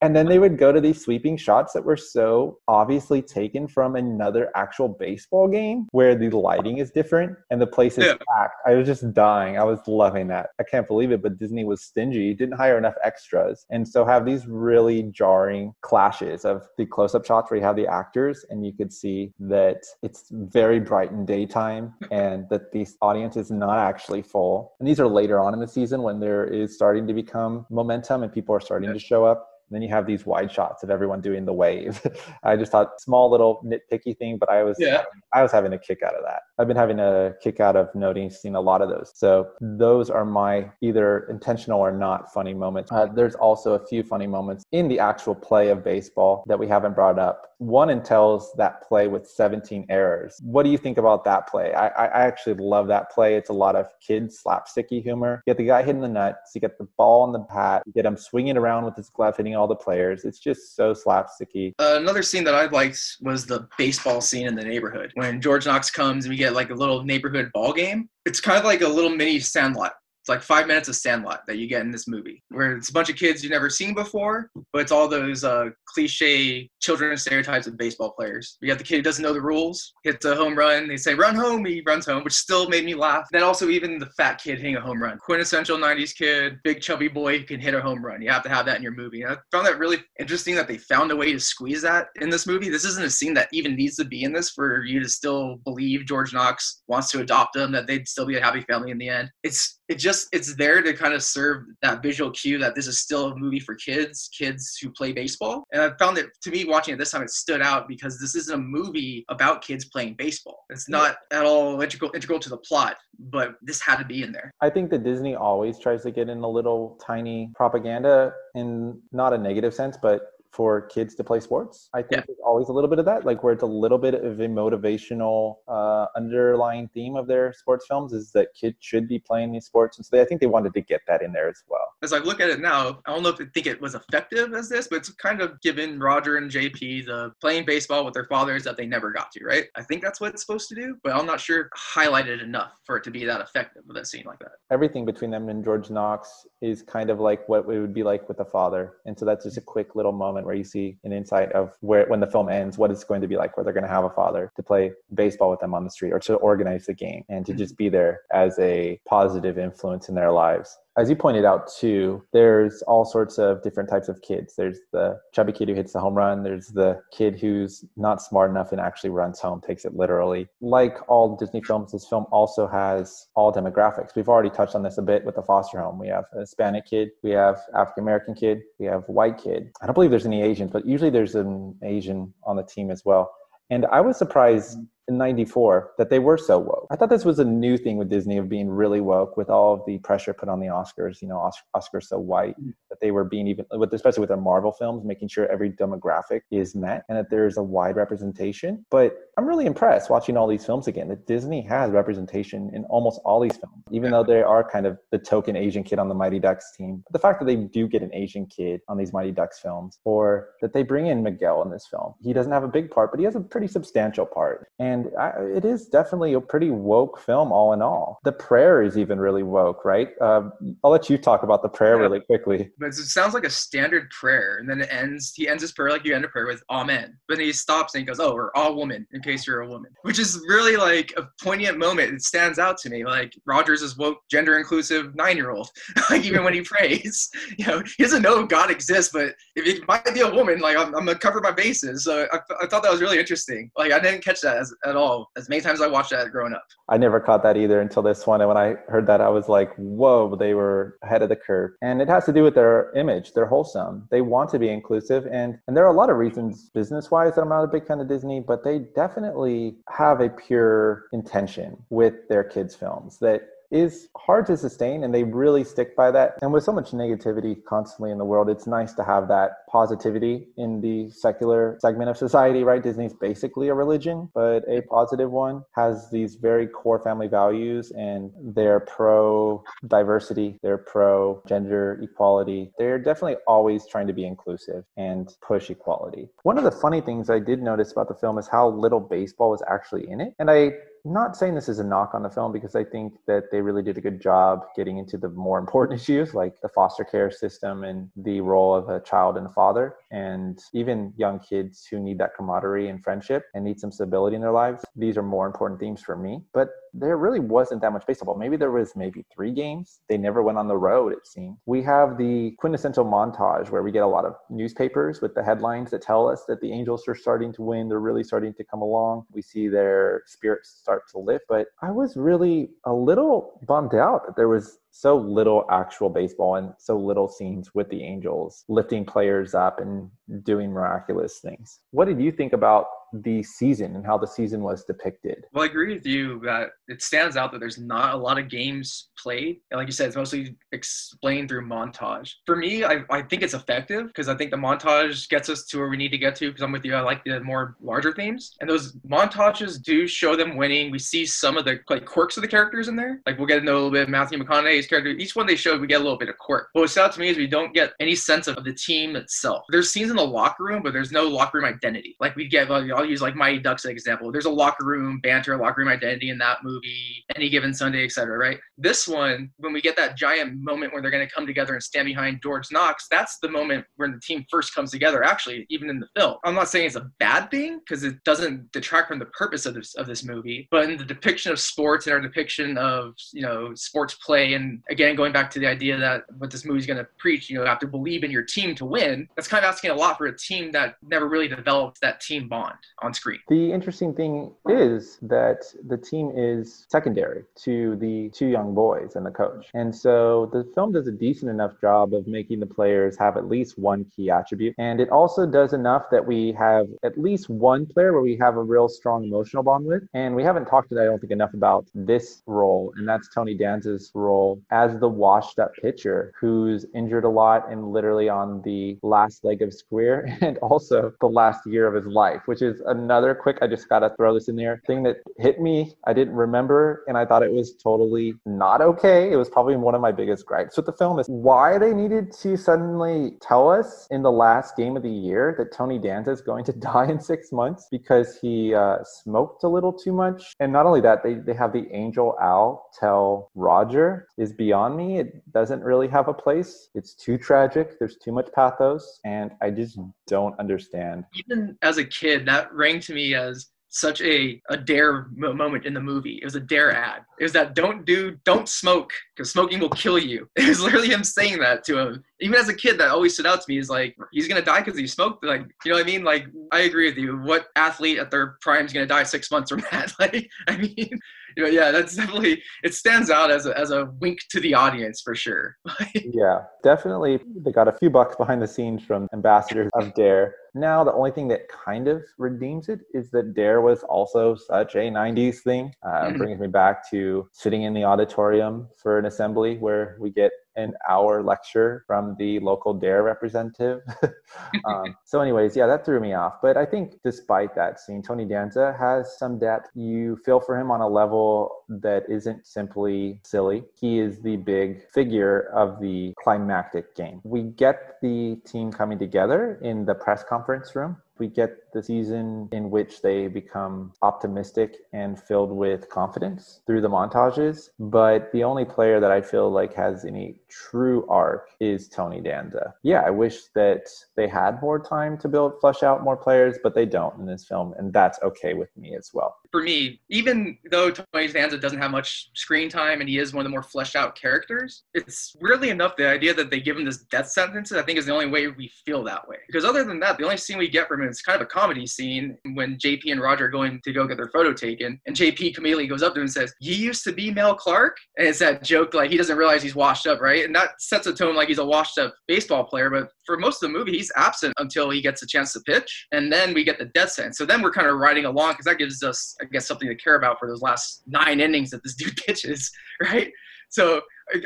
And then they would go to these sweeping shots that were so obviously taken from another actual baseball game where the lighting is different and the place is yeah. packed. I was just dying. I was loving that. I can't believe it but disney was stingy. Didn't hire enough extras. And so have these really jarring clashes of the close-up shots where you have the actors and you could see that it's very bright in daytime time and that the audience is not actually full. And these are later on in the season when there is starting to become momentum and people are starting to show up then you have these wide shots of everyone doing the wave. (laughs) I just thought small little nitpicky thing, but I was yeah. I was having a kick out of that. I've been having a kick out of noticing a lot of those. So those are my either intentional or not funny moments. Uh, there's also a few funny moments in the actual play of baseball that we haven't brought up. One entails that play with 17 errors. What do you think about that play? I, I actually love that play. It's a lot of kids slapsticky humor. You get the guy hitting the nuts, you get the ball in the bat, you get him swinging around with his glove hitting all the players. It's just so slapsticky. Uh, another scene that I liked was the baseball scene in the neighborhood when George Knox comes and we get like a little neighborhood ball game. It's kind of like a little mini Sandlot it's like five minutes of Sandlot that you get in this movie, where it's a bunch of kids you've never seen before, but it's all those uh, cliche children's stereotypes of baseball players. You got the kid who doesn't know the rules, hits a home run, they say run home, he runs home, which still made me laugh. Then also even the fat kid hitting a home run, quintessential '90s kid, big chubby boy who can hit a home run. You have to have that in your movie. And I found that really interesting that they found a way to squeeze that in this movie. This isn't a scene that even needs to be in this for you to still believe George Knox wants to adopt them, that they'd still be a happy family in the end. It's it just it's there to kind of serve that visual cue that this is still a movie for kids kids who play baseball. And i found that to me watching it this time it stood out because this isn't a movie about kids playing baseball. It's not at all integral, integral to the plot but this had to be in there. I think that disney always tries to get in a little tiny propaganda in not a negative sense but for kids to play sports. I think yeah. there's always a little bit of that, like where it's a little bit of a motivational uh, underlying theme of their sports films is that kids should be playing these sports. And so they, I think they wanted to get that in there as well. As I look at it now, I don't know if I think it was effective as this, but it's kind of given Roger and JP the playing baseball with their fathers that they never got to, right? I think that's what it's supposed to do, but I'm not sure highlighted enough for it to be that effective with a scene like that. Everything between them and George Knox is kind of like what it would be like with a father. And so that's just a quick little moment where you see an insight of where when the film ends what it's going to be like where they're going to have a father to play baseball with them on the street or to organize the game and to mm-hmm. just be there as a positive influence in their lives as you pointed out too, there's all sorts of different types of kids. There's the chubby kid who hits the home run. There's the kid who's not smart enough and actually runs home, takes it literally. Like all Disney films, this film also has all demographics. We've already touched on this a bit with the foster home. We have a Hispanic kid, we have African American kid, we have white kid. I don't believe there's any Asians, but usually there's an Asian on the team as well. And I was surprised in 94 that they were so woke. I thought this was a new thing with Disney of being really woke with all of the pressure put on the Oscars, you know, Oscars so white mm. that they were being even with especially with their Marvel films making sure every demographic is met and that there's a wide representation. But I'm really impressed watching all these films again that Disney has representation in almost all these films, even though they are kind of the token Asian kid on the Mighty Ducks team. But the fact that they do get an Asian kid on these Mighty Ducks films or that they bring in Miguel in this film. He doesn't have a big part, but he has a pretty substantial part. And and I, it is definitely a pretty woke film all in all. The prayer is even really woke right? Um, i'll let you talk about the prayer yeah. really quickly. But it sounds like a standard prayer and then it ends he ends his prayer like you end a prayer with amen. But then he stops and he goes oh we're all woman in case you're a woman. Which is really like a poignant moment. It stands out to me. Like rogers is woke gender inclusive nine year old (laughs) like even when he prays (laughs) you know he doesn't know god exists but if he might be a woman like i'm, I'm gonna cover my bases. So I, I thought that was really interesting. Like i didn't catch that as, at all as many times I watched that growing up. I never caught that either until this one. And when I heard that, I was like, whoa, they were ahead of the curve. And it has to do with their image. They're wholesome. They want to be inclusive. And, and there are a lot of reasons business wise that I'm not a big fan of Disney, but they definitely have a pure intention with their kids' films that is hard to sustain and they really stick by that. And with so much negativity constantly in the world, it's nice to have that positivity in the secular segment of society, right? Disney's basically a religion, but a positive one has these very core family values and they're pro diversity, they're pro gender equality. They're definitely always trying to be inclusive and push equality. One of the funny things I did notice about the film is how little baseball was actually in it. And I not saying this is a knock on the film because I think that they really did a good job getting into the more (laughs) important issues like the foster care system and the role of a child and a father, and even young kids who need that camaraderie and friendship and need some stability in their lives. These are more important themes for me. But there really wasn't that much baseball. Maybe there was maybe three games. They never went on the road, it seemed. We have the quintessential montage where we get a lot of newspapers with the headlines that tell us that the Angels are starting to win. They're really starting to come along. We see their spirits start to lift. But I was really a little bummed out that there was so little actual baseball and so little scenes with the Angels lifting players up and doing miraculous things. What did you think about the season and how the season was depicted? Well, I agree with you that it stands out that there's not a lot of games played. And like you said, it's mostly explained through montage. For me, I, I think it's effective because I think the montage gets us to where we need to get to because I'm with you. I like the more larger themes. And those montages do show them winning. We see some of the like quirks of the characters in there. Like we'll get to know a little bit of Matthew McConaughey's character. Each one they showed, we get a little bit of quirk. But what's out to me is we don't get any sense of the team itself. There's scenes in the locker room, but there's no locker room identity. Like we get, I'll use like Mighty Ducks as an example. There's a locker room banter, locker room identity in that movie, any given Sunday, etc. Right? This one, when we get that giant moment where they're going to come together and stand behind George Knox, that's the moment when the team first comes together. Actually, even in the film, I'm not saying it's a bad thing because it doesn't detract from the purpose of this of this movie, but in the depiction of sports and our depiction of you know sports play, and again going back to the idea that what this movie's going to preach, you know, you have to believe in your team to win. That's kind of asking a lot for a team that never really developed that team bond on screen. The interesting thing is that the team is secondary to the two young boys and the coach. And so the film does a decent enough job of making the players have at least one key attribute. And it also does enough that we have at least one player where we have a real strong emotional bond with. And we haven't talked, I don't think, enough about this role, and that's Tony Danza's role as the washed up pitcher who's injured a lot and literally on the last leg of square (laughs) and also the last year of his life, which is another another quick, I just got to throw this in there thing that hit me. I didn't remember and I thought it was totally not okay. It was probably one of my biggest gripes with the film is why they needed to suddenly tell us in the last game of the year that Tony Danza is going to (laughs) die in six months because he uh, smoked a little too much. And not only that, they, they have the angel Al tell Roger is beyond me. It doesn't really have a place. It's too tragic. There's too much pathos. And I just mm-hmm. don't understand. Even as a kid, that rang to me as such a a dare moment in the movie. It was a dare ad. It was that don't do don't smoke because smoking will kill you. (laughs) It was literally him saying that to him. Even as a kid, that always stood out to me. Is like he's gonna die because he smoked. Like you know what I mean? Like I agree with you. What athlete at their prime is gonna die six months from that? (laughs) Like I mean, you know, yeah, that's definitely it stands out as a as a wink to the audience for sure. (laughs) yeah, definitely. They got a few bucks behind the scenes from ambassadors of Dare. Now, the only thing that kind of redeems it is that Dare was also such a 90s thing. Uh, mm-hmm. Brings me back to sitting in the auditorium for an assembly where we get an hour lecture from the local DARE representative. (laughs) um, (laughs) so, anyways, yeah, that threw me off. But I think despite that scene, Tony Danza has some depth. You feel for him on a level that isn't simply silly. He is the big figure of the climactic game. We get the team coming together in the press conference room we get the season in which they become optimistic and filled with confidence through the montages. But the only player that I feel like has any true arc is Tony Danza. Yeah, I wish that they had more time to build, flesh out more players, but they don't in this film, and that's okay with me as well. For me, even though Tony Danza doesn't have much screen time and he is one of the more fleshed out characters, it's weirdly enough the idea that they give him this death sentence, I think, is the only way we feel that way. Because other than that, the only scene we get from him is kind of a comedy scene when JP and Roger are going to go get their photo taken, and JP immediately goes up to him and says, "You used to be Mel Clark," and it's that joke like he doesn't realize he's washed up, right? And that sets a tone like he's a washed up baseball player, but for most of the movie, he's absent until he gets a chance to pitch, and then we get the death sentence. So then we're kind of riding along because that gives us, I guess, something to care about for those last nine innings that this dude (laughs) pitches, right? So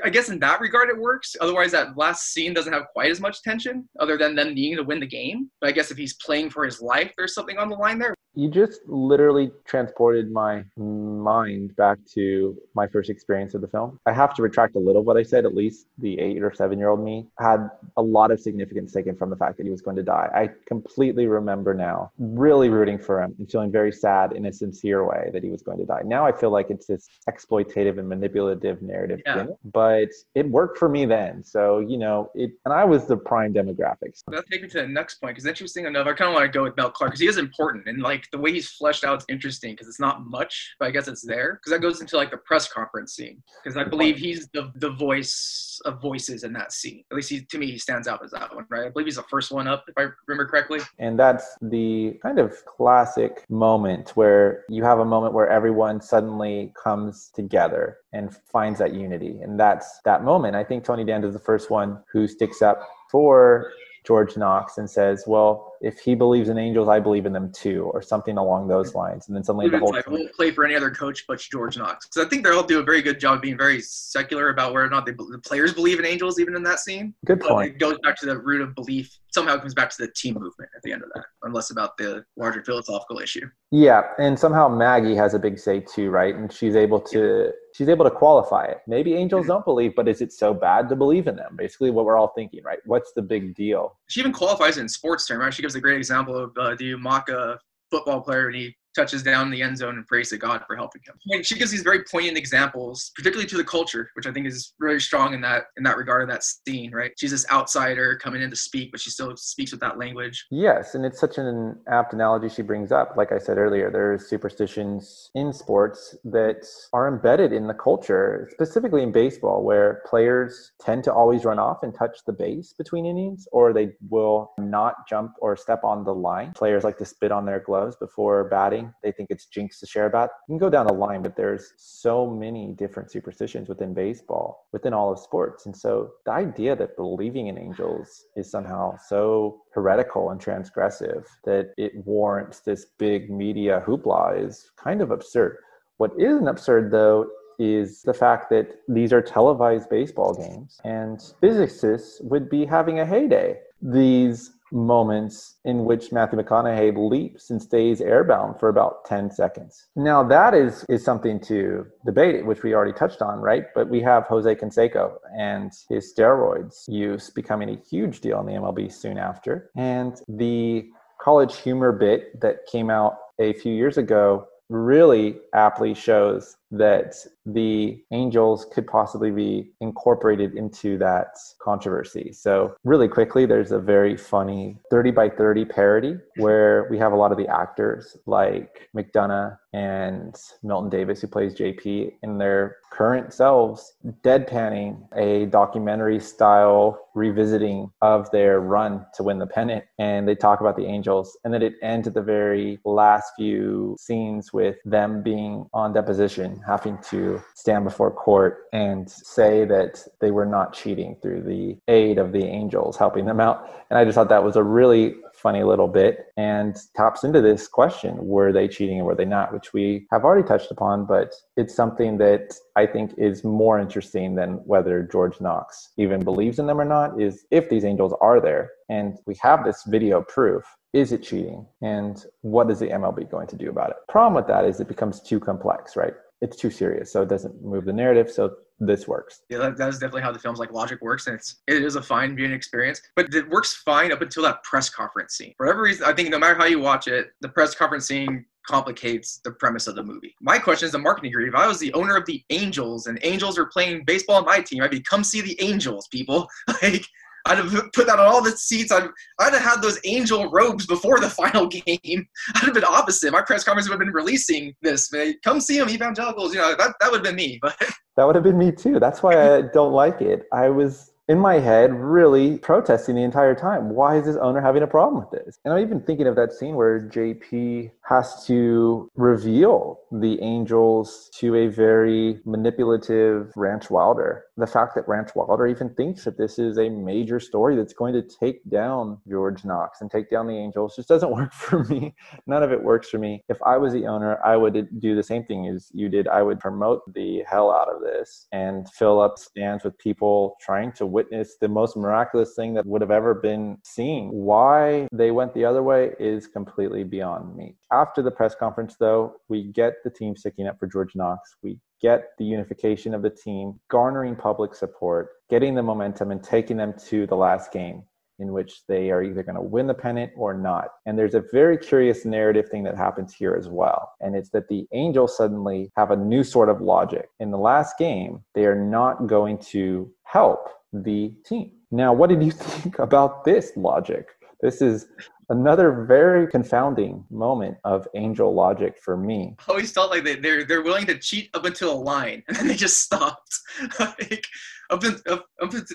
I guess in that regard it works. Otherwise, that last scene doesn't have quite as much tension, other than them needing to win the game. But I guess if he's playing for his life, there's something on the line there. You just literally transported my mind back to my first experience of the film. I have to retract a little what I said. At least the eight or seven year old me had a lot of significance taken from the fact that he was going to die. I completely remember now really rooting for him and feeling very sad in a sincere way that he was going to die. Now I feel like it's this exploitative and manipulative narrative, yeah. but it worked for me then. So, you know, it, and I was the prime demographics. That takes me to the next point because interesting enough, I kind of want to go with Mel Clark because he is important and like like the way he's fleshed out is interesting because it's not much, but I guess it's there because that goes into like the press conference scene because I believe he's the the voice of voices in that scene. At least he, to me, he stands out as that one, right? I believe he's the first one up if I remember correctly. And that's the kind of classic moment where you have a moment where everyone suddenly comes together and finds that unity, and that's that moment. I think Tony Danza is the first one who sticks up for George Knox and says, "Well." If he believes in angels, I believe in them too, or something along those lines. And then suddenly the whole I won't play for any other coach but George Knox. Because I think they all do a very good job being very secular about whether or not they, the players believe in angels, even in that scene. Good point. But it goes back to the root of belief. Somehow it comes back to the team movement at the end of that, unless about the larger philosophical issue. Yeah, and somehow Maggie has a big say too, right? And she's able to. Yeah she's able to qualify it. Maybe angels mm-hmm. don't believe, but is it so bad to believe in them? Basically, what we're all thinking, right? What's the big deal? She even qualifies it in sports term, right? She gives a great example of uh, Maka football player, and he touches down the end zone and prays to God for helping him. She gives these very poignant examples, particularly to the culture, which I think is really strong in that in that regard of that scene, right? She's this outsider coming in to speak, but she still speaks with that language. Yes, and it's such an apt analogy she brings up. Like I said earlier, there's superstitions in sports that are embedded in the culture, specifically in baseball, where players tend to always run off and touch the base between innings, or they will not jump or step on the line. Players like to spit on their gloves before batting they think it's jinx to share about. You can go down the line, but there's so many different superstitions within baseball, within all of sports. And so the idea that believing in angels is somehow so heretical and transgressive that it warrants this big media hoopla is kind of absurd. What isn't absurd, though, is the fact that these are televised baseball games and physicists would be having a heyday. These moments in which Matthew McConaughey leaps and stays airbound for about 10 seconds. Now that is is something to debate, which we already touched on, right? But we have Jose Canseco and his steroids use becoming a huge deal in the MLB soon after. And the college humor bit that came out a few years ago really aptly shows that the angels could possibly be incorporated into that controversy. So, really quickly, there's a very funny 30 by 30 parody where we have a lot of the actors like McDonough and Milton Davis, who plays JP, in their current selves, deadpanning a documentary style revisiting of their run to win the pennant. And they talk about the Angels. And then it ends at the very last few scenes with them being on deposition, having to stand before court and say that they were not cheating through the aid of the Angels helping them out. And I just thought that was a really funny little bit and taps into this question were they cheating or were they not which we have already touched upon but it's something that i think is more interesting than whether george knox even believes in them or not is if these angels are there and we have this video proof is it cheating and what is the mlb going to do about it problem with that is it becomes too complex right it's too serious so it doesn't move the narrative so this works. Yeah, that, that is definitely how the film's like logic works, and it's it is a fine viewing experience. But it works fine up until that press conference scene. For whatever reason, I think no matter how you watch it, the press conference scene complicates the premise of the movie. My question is the marketing degree. If I was the owner of the Angels and Angels are playing baseball on my team, I'd be come see the Angels, people. (laughs) like I'd have put that on all the seats. I'd, I'd have had those angel robes before the (laughs) final game. I'd have been opposite. My press conference would have been releasing this. Man. Come see them, evangelicals. You know, that, that would have been me. But (laughs) that would have been me too. That's why I don't like it. I was in my head really protesting the entire time. Why is this owner having a problem with this? And I'm even thinking of that scene where JP has to reveal the angels to a very manipulative Ranch Wilder. The fact that Ranch Wilder even thinks that this is a major story that's going to take down George Knox and take down the angels just doesn't (laughs) work for me. None of it works for me. If I was the owner, I would do the same thing as you did. I would promote the hell out of this and fill up stands with people trying to witness the most miraculous thing that would have ever been seen. Why they went the other way is completely beyond me. After the press conference, though, we get the team sticking up for George Knox. We get the unification of the team, garnering public support, getting the momentum, and taking them to the last game in which they are either going to win the pennant or not. And there's a very curious narrative thing that happens here as well. And it's that the Angels suddenly have a new sort of logic. In the last game, they are not going to help the team. Now, what did you (laughs) think about this logic? This is another very confounding moment of angel logic for me. I always felt like they, they're they're willing to cheat up until a line, and then they just stopped. (laughs) like, up, up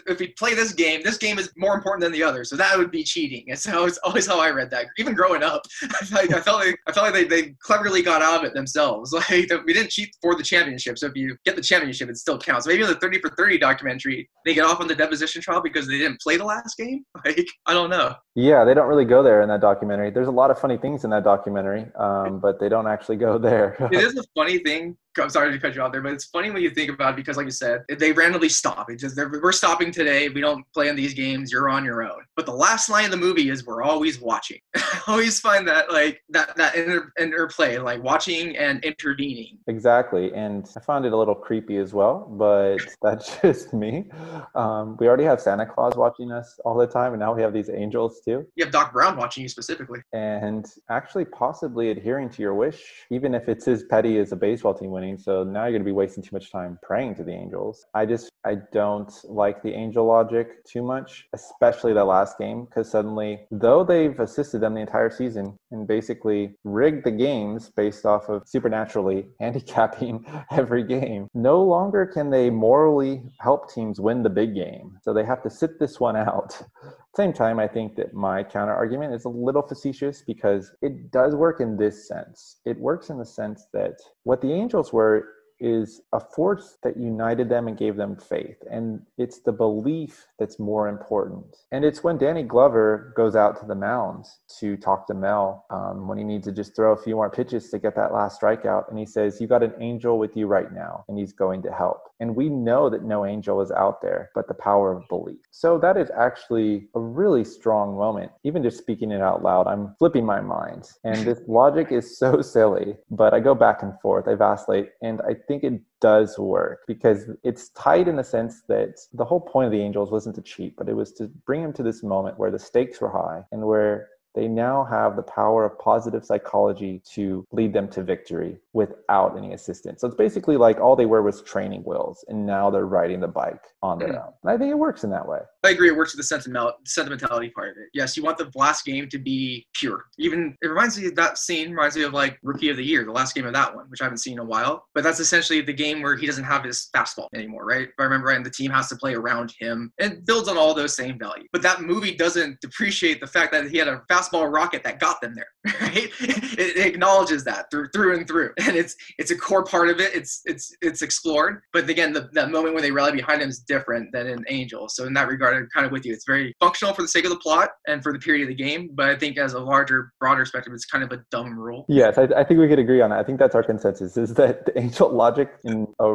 if we play this game, this game is more important than the other, so that would be cheating. And so it's always how I read that. Even growing up, (laughs) I, I felt like I felt like they, they cleverly got out of it themselves. (laughs) Like we didn't cheat for the championship, so if you get the championship, it still counts. Maybe in the thirty for thirty documentary, they get off on the deposition trial because they didn't play the last game. (laughs) Like I don't know. Yeah, they don't really go there in that documentary. There's a lot of funny things in that documentary, um, but they don't actually go there. it is a funny thing I'm sorry to cut you off there, but it's funny when you think about it because, like you said, they randomly stop. It's just we're stopping today. We don't play in these games. You're on your own. But the last line of the movie is we're always watching. (laughs) I always find that like that that inter- interplay, like watching and intervening. Exactly, and I found it a little creepy as well. But (laughs) that's just me. Um, we already have Santa Claus watching us all the time, and now we have these angels too. You have Doc Brown watching you specifically, and actually possibly adhering to your wish, even if it's as petty as a baseball team winning so now you're going to be wasting too much time praying to the angels. I just, I don't like the angel logic too much, especially that last game, because suddenly, though they've assisted them the entire season and basically rigged the games based off of supernaturally (laughs) handicapping every game, no longer can they morally help teams win the big game. So they have to sit this one out (laughs) same time, I think that my counter argument is a little facetious because it does work in this sense. It works in the sense that what the Angels were is a force that united them and gave them faith. And it's the belief that's more important. And it's when Danny Glover goes out to the mounds to talk to Mel um, when he needs to just throw a few more pitches to get that last strikeout. And he says, You got an angel with you right now, and he's going to help. And we know that no angel is out there, but the power of belief. So that is actually a really strong moment. Even just speaking it out loud, I'm flipping my mind. And this (laughs) logic is so silly, but I go back and forth, I vacillate, and I think it does work because it's tied in the sense that the whole point of the Angels wasn't to cheat, but it was to bring them to this moment where the stakes were high and where they now have the power of positive psychology to lead them to victory without any assistance. So it's basically like all they were was training wheels, and now they're riding the bike on their mm. own. And I think it works in that way. I agree. It works with the sentimentality part of it. Yes, you want the last game to be pure. Even it reminds me of that scene reminds me of like Rookie of the Year, the last game of that one, which I haven't seen in a while. But that's essentially the game where he doesn't have his fastball anymore, right? If I remember right, and the team has to play around him and builds on all those same values. But that movie doesn't depreciate the fact that he had a fastball rocket that got them there, (laughs) right? It, it acknowledges that through through and through, and it's it's a core part of it. It's it's it's explored. But again, the, that moment when they rally behind him is different than in Angel. So in that regard, I'm kind of with you. It's very functional for the sake of the plot and for the period of the game. But I think as a larger, broader spectrum, it's kind of a dumb rule. Yes, I, I think we could agree on that. I think that's our consensus: is that the Angel logic in a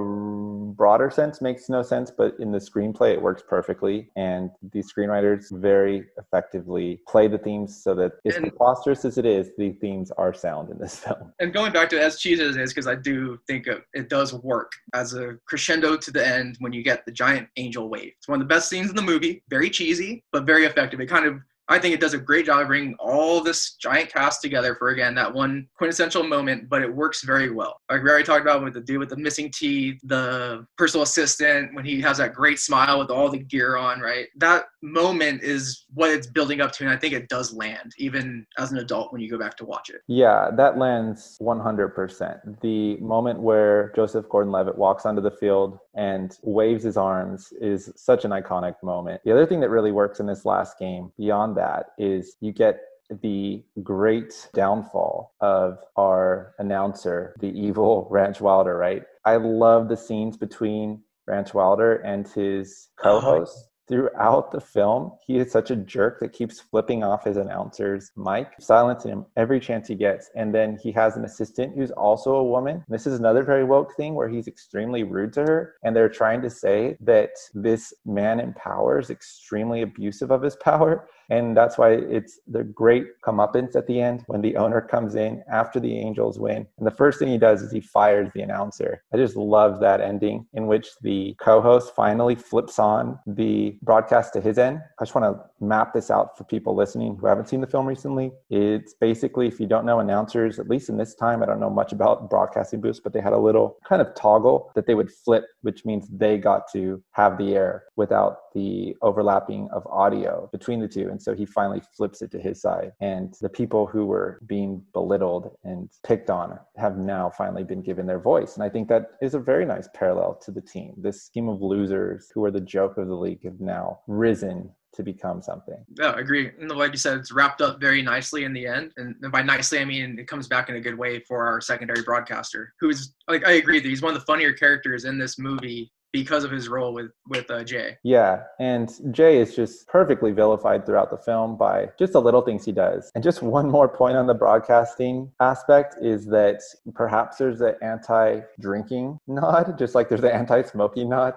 broader sense makes no sense, but in the screenplay it works perfectly, and the screenwriters very effectively play the themes so that as preposterous as it is, the themes are sound in this (laughs) film. And going back to as cheesy as it is, because I do think it does work as a crescendo to the end when you get the giant angel wave. It's one of the best scenes in the movie. Very cheesy, but very effective. It kind of I think it does a great job of bringing all this giant cast together for again that one quintessential moment, but it works very well. Like we already talked about with the dude with the missing teeth, the personal assistant when he has that great smile with all the gear on, right? That moment is what it's building up to, and I think it does land even as an adult when you go back to watch it. Yeah, that lands 100%. The moment where Joseph Gordon-Levitt walks onto the field and waves his arms is such an iconic moment. The other thing that really works in this last game beyond that is you get the great downfall of our announcer, the evil (laughs) Ranch Wilder, right? I love the scenes between Ranch Wilder and his co host uh-huh. throughout the film, he is such a jerk that keeps flipping off his announcer's mic, silencing him every chance he gets. And then he has an assistant who's also a woman. This is another very woke thing where he's extremely rude to her. And they're trying to say that this man in power is extremely abusive of his (laughs) power. And that's why it's the great comeuppance at the end when the owner comes in after the Angels win. And the first thing he does is he fires the announcer. I just love that ending in which the co host finally flips on the broadcast to his end. I just want to map this out for people listening who haven't seen the film recently. It's basically, if you don't know announcers, at least in this time, I don't know much about broadcasting booths, but they had a little kind of toggle that they would flip, which means they got to have the air without the overlapping of audio between the two. And so he finally flips it to his side. And the people who were being belittled and picked on have now finally been given their voice. And I think that is a very nice parallel to the team. This scheme of losers who are the joke of the league have now risen to become something. Yeah, I agree. And like you said, it's wrapped up very nicely in the end. And by nicely, I mean it comes back in a good way for our secondary broadcaster, who's like I agree that he's one of the funnier characters in this movie because of his role with with uh, Jay. Yeah, and Jay is just perfectly vilified throughout the film by just the little things he does. And just one more point on the broadcasting aspect is that perhaps there's an anti-drinking (laughs) nod, just like there's an anti-smoking nod.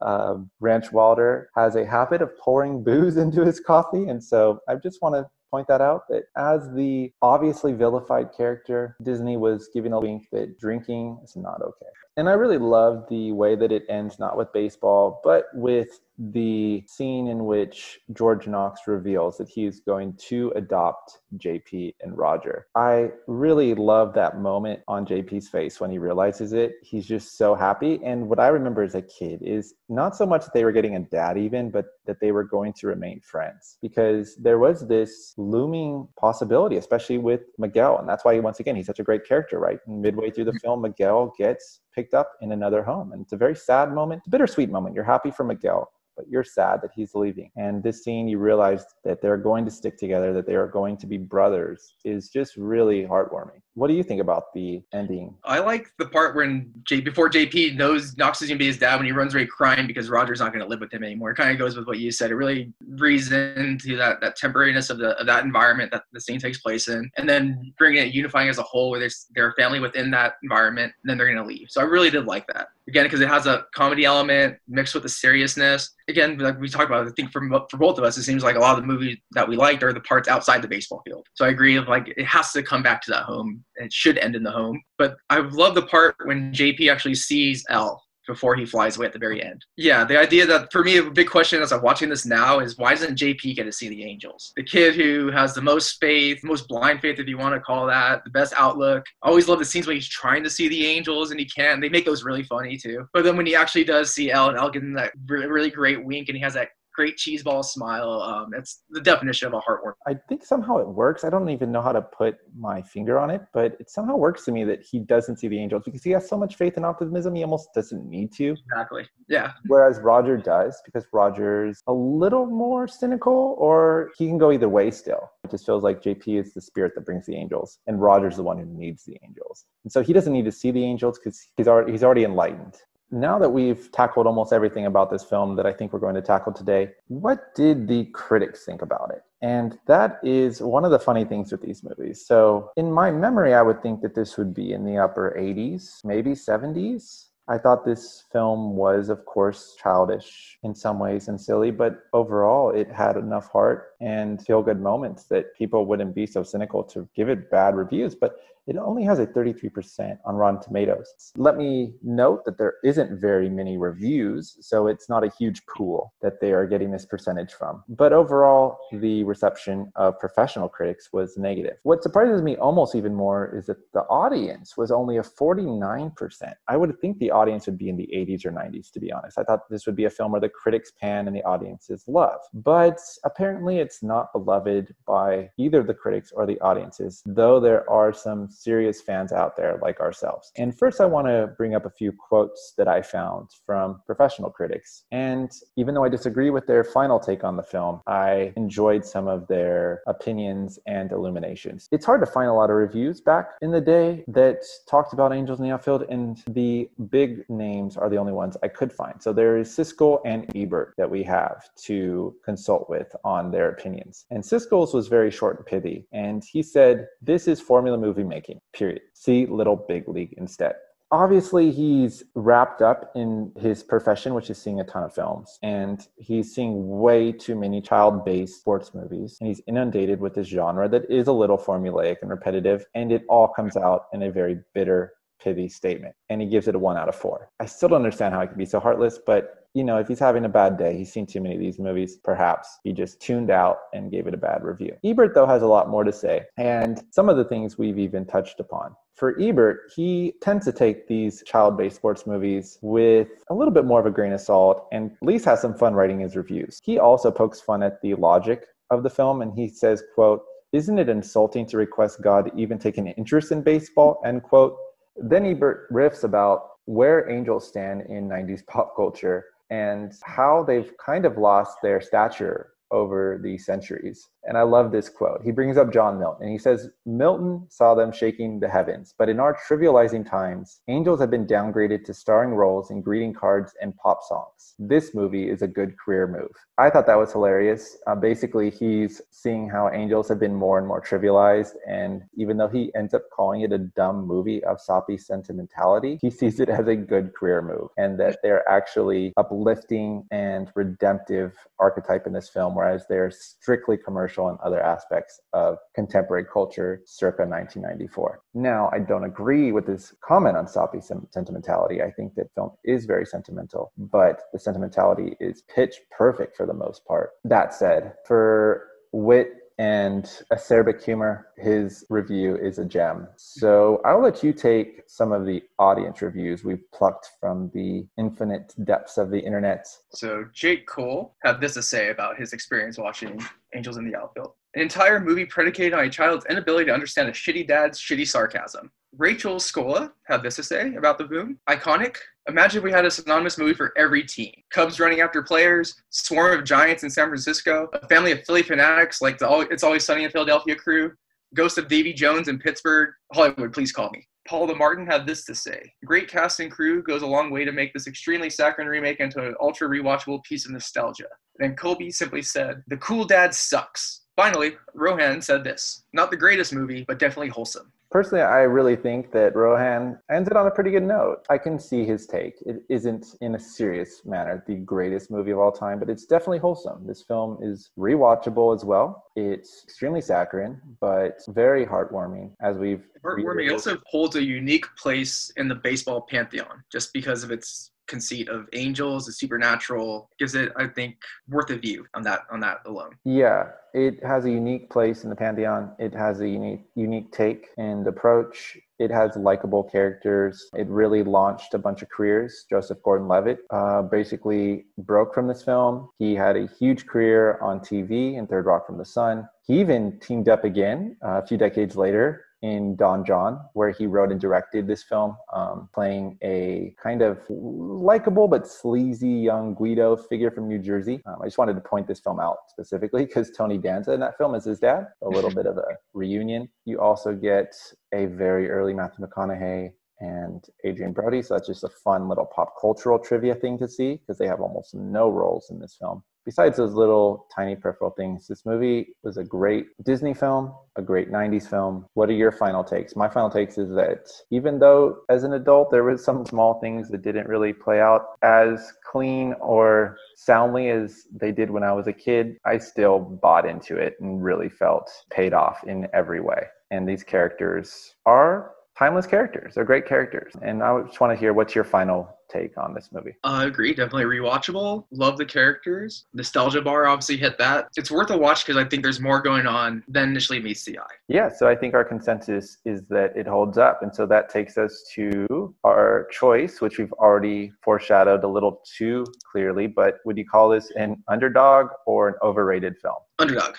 Uh, Ranch Wilder has a habit of pouring booze (laughs) into his coffee, and so I just want to point that out that as the obviously vilified character, Disney was giving a wink that drinking is not okay. And I really love the way that it ends, not with baseball, but with the scene in which George Knox reveals that he's going to adopt JP and Roger. I really love that moment on JP's face when he realizes it. He's just so happy. And what I remember as a kid is not so much that they were getting a dad, even, but that they were going to remain friends because there was this looming possibility, especially with Miguel. And that's why, once again, he's such a great character, right? Midway through the mm-hmm. film, Miguel gets picked up in another home. And it's a very sad moment, a bittersweet moment. You're happy for Miguel but you're sad that he's leaving. And this scene, you realize that they're going to stick together, that they are going to be brothers, is just really heartwarming. What do you think about the ending? I like the part when J before JP knows Knox is gonna be his dad when he runs away crying because Roger's not gonna live with him anymore. It kind of goes with what you said. It really reads into that that temporariness of the of that environment that the scene takes place in, and then bringing it unifying as a whole, where there's their family within that environment, and then they're gonna leave. So I really did like that again because it has a comedy element mixed with the seriousness. Again, like we talked about, I think for for both of us, it seems like a lot of the movies that we liked are the parts outside the baseball field. So I agree, like it has to come back to that home it should end in the home. But I love the part when JP actually sees Al before he flies away at the very end. Yeah, the idea that for me, a big question as I'm watching this now is why doesn't JP get to see the angels? The kid who has the most faith, most blind faith, if you want to call that, the best outlook. I always love the scenes when he's trying to see the angels and he can't. They make those really funny too. But then when he actually does see Al and Al getting that really great wink and he has that great cheeseball smile. Um, it's the definition of a heartwarming. I think somehow it works. I don't even know how to put my finger on it, but it somehow works to me that he doesn't see the angels because he has so much faith and optimism. He almost doesn't need to. Exactly. Yeah. Whereas Roger does because Roger's a little more cynical, or he can go either way still. It just feels like JP is the spirit that brings the angels, and Roger's the one who needs the angels. And so he doesn't need to see the angels because he's already he's already enlightened now that we've tackled almost everything about this film that I think we're going to tackle today, what did the critics think about it? And that is one of the funny things with these movies. So, in my memory, I would think that this would be in the upper 80s, maybe 70s. I thought this film was, of course, childish in some ways and silly, but overall, it had enough heart and feel good moments that people wouldn't be so cynical to give it bad reviews. But it only has a 33% on Rotten Tomatoes. Let me note that there isn't very many reviews, so it's not a huge pool that they are getting this percentage from. But overall, the reception of professional critics was negative. What surprises me almost even more is that the audience was only a 49%. I would think the audience would be in the 80s or 90s, to be honest. I thought this would be a film where the critics pan and the audiences love. But apparently, it's not beloved by either the critics or the audiences, though there are some serious fans out there like ourselves. And first, I want to bring up a few quotes that I found from professional critics. And even though I disagree with their final take on the film, I enjoyed some of their opinions and illuminations. It's hard to find a lot of reviews back in the day that talked about Angels in the Outfield, and the big names are the only ones I could find. So there is Siskel and Ebert that we have to consult with on their opinions. And Siskel's was very short and pithy, and he said, This is formula movie making period. See Little Big League instead. Obviously, he's wrapped up in his profession, which is seeing a ton of films, and he's seeing way too many child based sports movies. And he's inundated with this genre that is a little formulaic and repetitive, and it all comes out in a very bitter, pithy statement. And he gives it a one out of four. I still don't understand how he can be so heartless, but you know, if he's having a bad day, he's seen too many of these movies, perhaps he just tuned out and gave it a bad review. Ebert, though, has a lot more to say, and some of the things we've even touched upon. For Ebert, he tends to take these child based sports movies with a little bit more of a grain of salt and at least has some fun writing his reviews. He also pokes fun at the logic of the film and he says, quote, isn't it insulting to request God to even take an interest in baseball? End quote. Then Ebert riffs about where angels stand in 90s pop culture and how they've kind of lost their stature over the centuries. And I love this quote. He brings up John Milton. And he says, Milton saw them shaking the heavens, but in our trivializing times, angels have been downgraded to starring roles in greeting cards and pop songs. This movie is a good career move. I thought that was hilarious. Uh, basically, he's seeing how angels have been more and more trivialized. And even though he ends up calling it a dumb movie of soppy sentimentality, he sees it as a good career move and that they're actually uplifting and redemptive archetype in this film, whereas they're strictly commercial and other aspects of contemporary culture circa 1994. Now, I don't agree with this comment on soppy sentimentality. I think that film is very sentimental, but the sentimentality is pitch perfect for the most part. That said, for wit and acerbic humor, his review is a gem. So I'll let you take some of the audience reviews we've plucked from the infinite depths of the internet. So Jake Cole had this to say about his experience watching Angels in the Outfield. An entire movie predicated on a child's inability to understand a shitty dad's shitty sarcasm. Rachel Scola had this to say about the boom. Iconic. Imagine we had a synonymous movie for every team. Cubs running after players, swarm of giants in San Francisco, a family of Philly fanatics like the It's Always Sunny in Philadelphia crew, Ghost of Davy Jones in Pittsburgh. Hollywood, please call me. Paul the Martin had this to say Great cast and crew goes a long way to make this extremely saccharine remake into an ultra rewatchable piece of nostalgia. And Colby simply said, The Cool Dad sucks. Finally, Rohan said this Not the greatest movie, but definitely wholesome. Personally, I really think that Rohan ended on a pretty good note. I can see his take. It isn't, in a serious manner, the greatest movie of all time, but it's definitely wholesome. This film is rewatchable as well. It's extremely saccharine, but very heartwarming, as we've. Heartwarming It also holds a unique place in the baseball pantheon just because of its conceit of angels, the supernatural, gives it, I think, worth a view on that on that alone. Yeah, it has a unique place in the pantheon. It has a unique unique take and approach. It has likable characters. It really launched a bunch of careers. Joseph Gordon-Levitt uh, basically broke from this film. He had a huge career on TV in Third Rock from the Sun. He even teamed up again uh, a few decades later in Don Jon, where he wrote and directed this film, um, playing a kind of likable but sleazy young Guido figure from New Jersey. Um, I just wanted to point this film out specifically (laughs) because Tony Danza in that film is his dad, a little bit of a reunion. You also get a very early Matthew McConaughey and Adrien Brody. So that's just a fun little pop cultural trivia thing to see because they have almost no roles in this film besides those little tiny peripheral things, this movie was a great Disney film, a great 90s film. What are your final takes? My final takes is that even though as an adult there was some small things that didn't really play out as clean or soundly as they did when I was a kid, I still bought into it and really felt paid off in every way. And these characters are timeless characters. They're great characters. And I just want to hear what's your final take on this movie. I uh, agree. Definitely rewatchable. Love the characters. Nostalgia bar obviously hit that. It's worth a watch because I think there's more going on than initially meets the eye. Yeah, so I think our consensus is that it holds up. And so that takes us to our choice, which we've already foreshadowed a little too clearly. But would you call this an underdog or an overrated film? Underdog.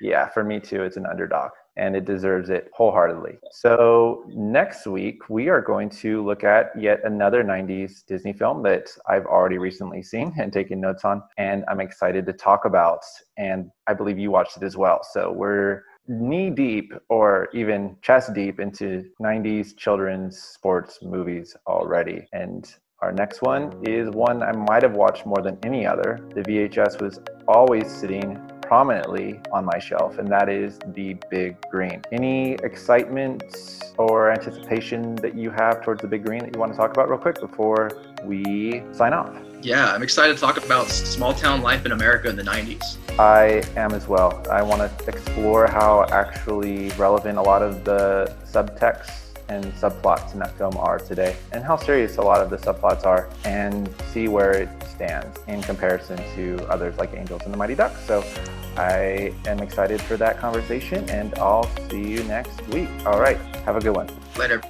Yeah, for me too, it's an underdog and it deserves it wholeheartedly. So, next week, we are going to look at yet another 90s Disney film that I've already recently seen and taken notes on, and I'm excited to talk about. And I believe you watched it as well. So, we're knee deep or even chest deep into 90s children's sports movies already. And our next one is one I might have watched more than any other. The VHS was always sitting prominently on my shelf, and that is the Big Green. Any excitement or anticipation that you have towards the Big Green that you want to talk about real quick before we sign off? Yeah, I'm excited to talk about small town life in America in the 90s. I am as well. I want to explore how actually relevant a lot of the subtext and subplots in that film are today and how serious a lot of the subplots are and see where it stands in comparison to others like Angels and the Mighty Ducks. So I am excited for that conversation and I'll see you next week. All right. Have a good one. Later.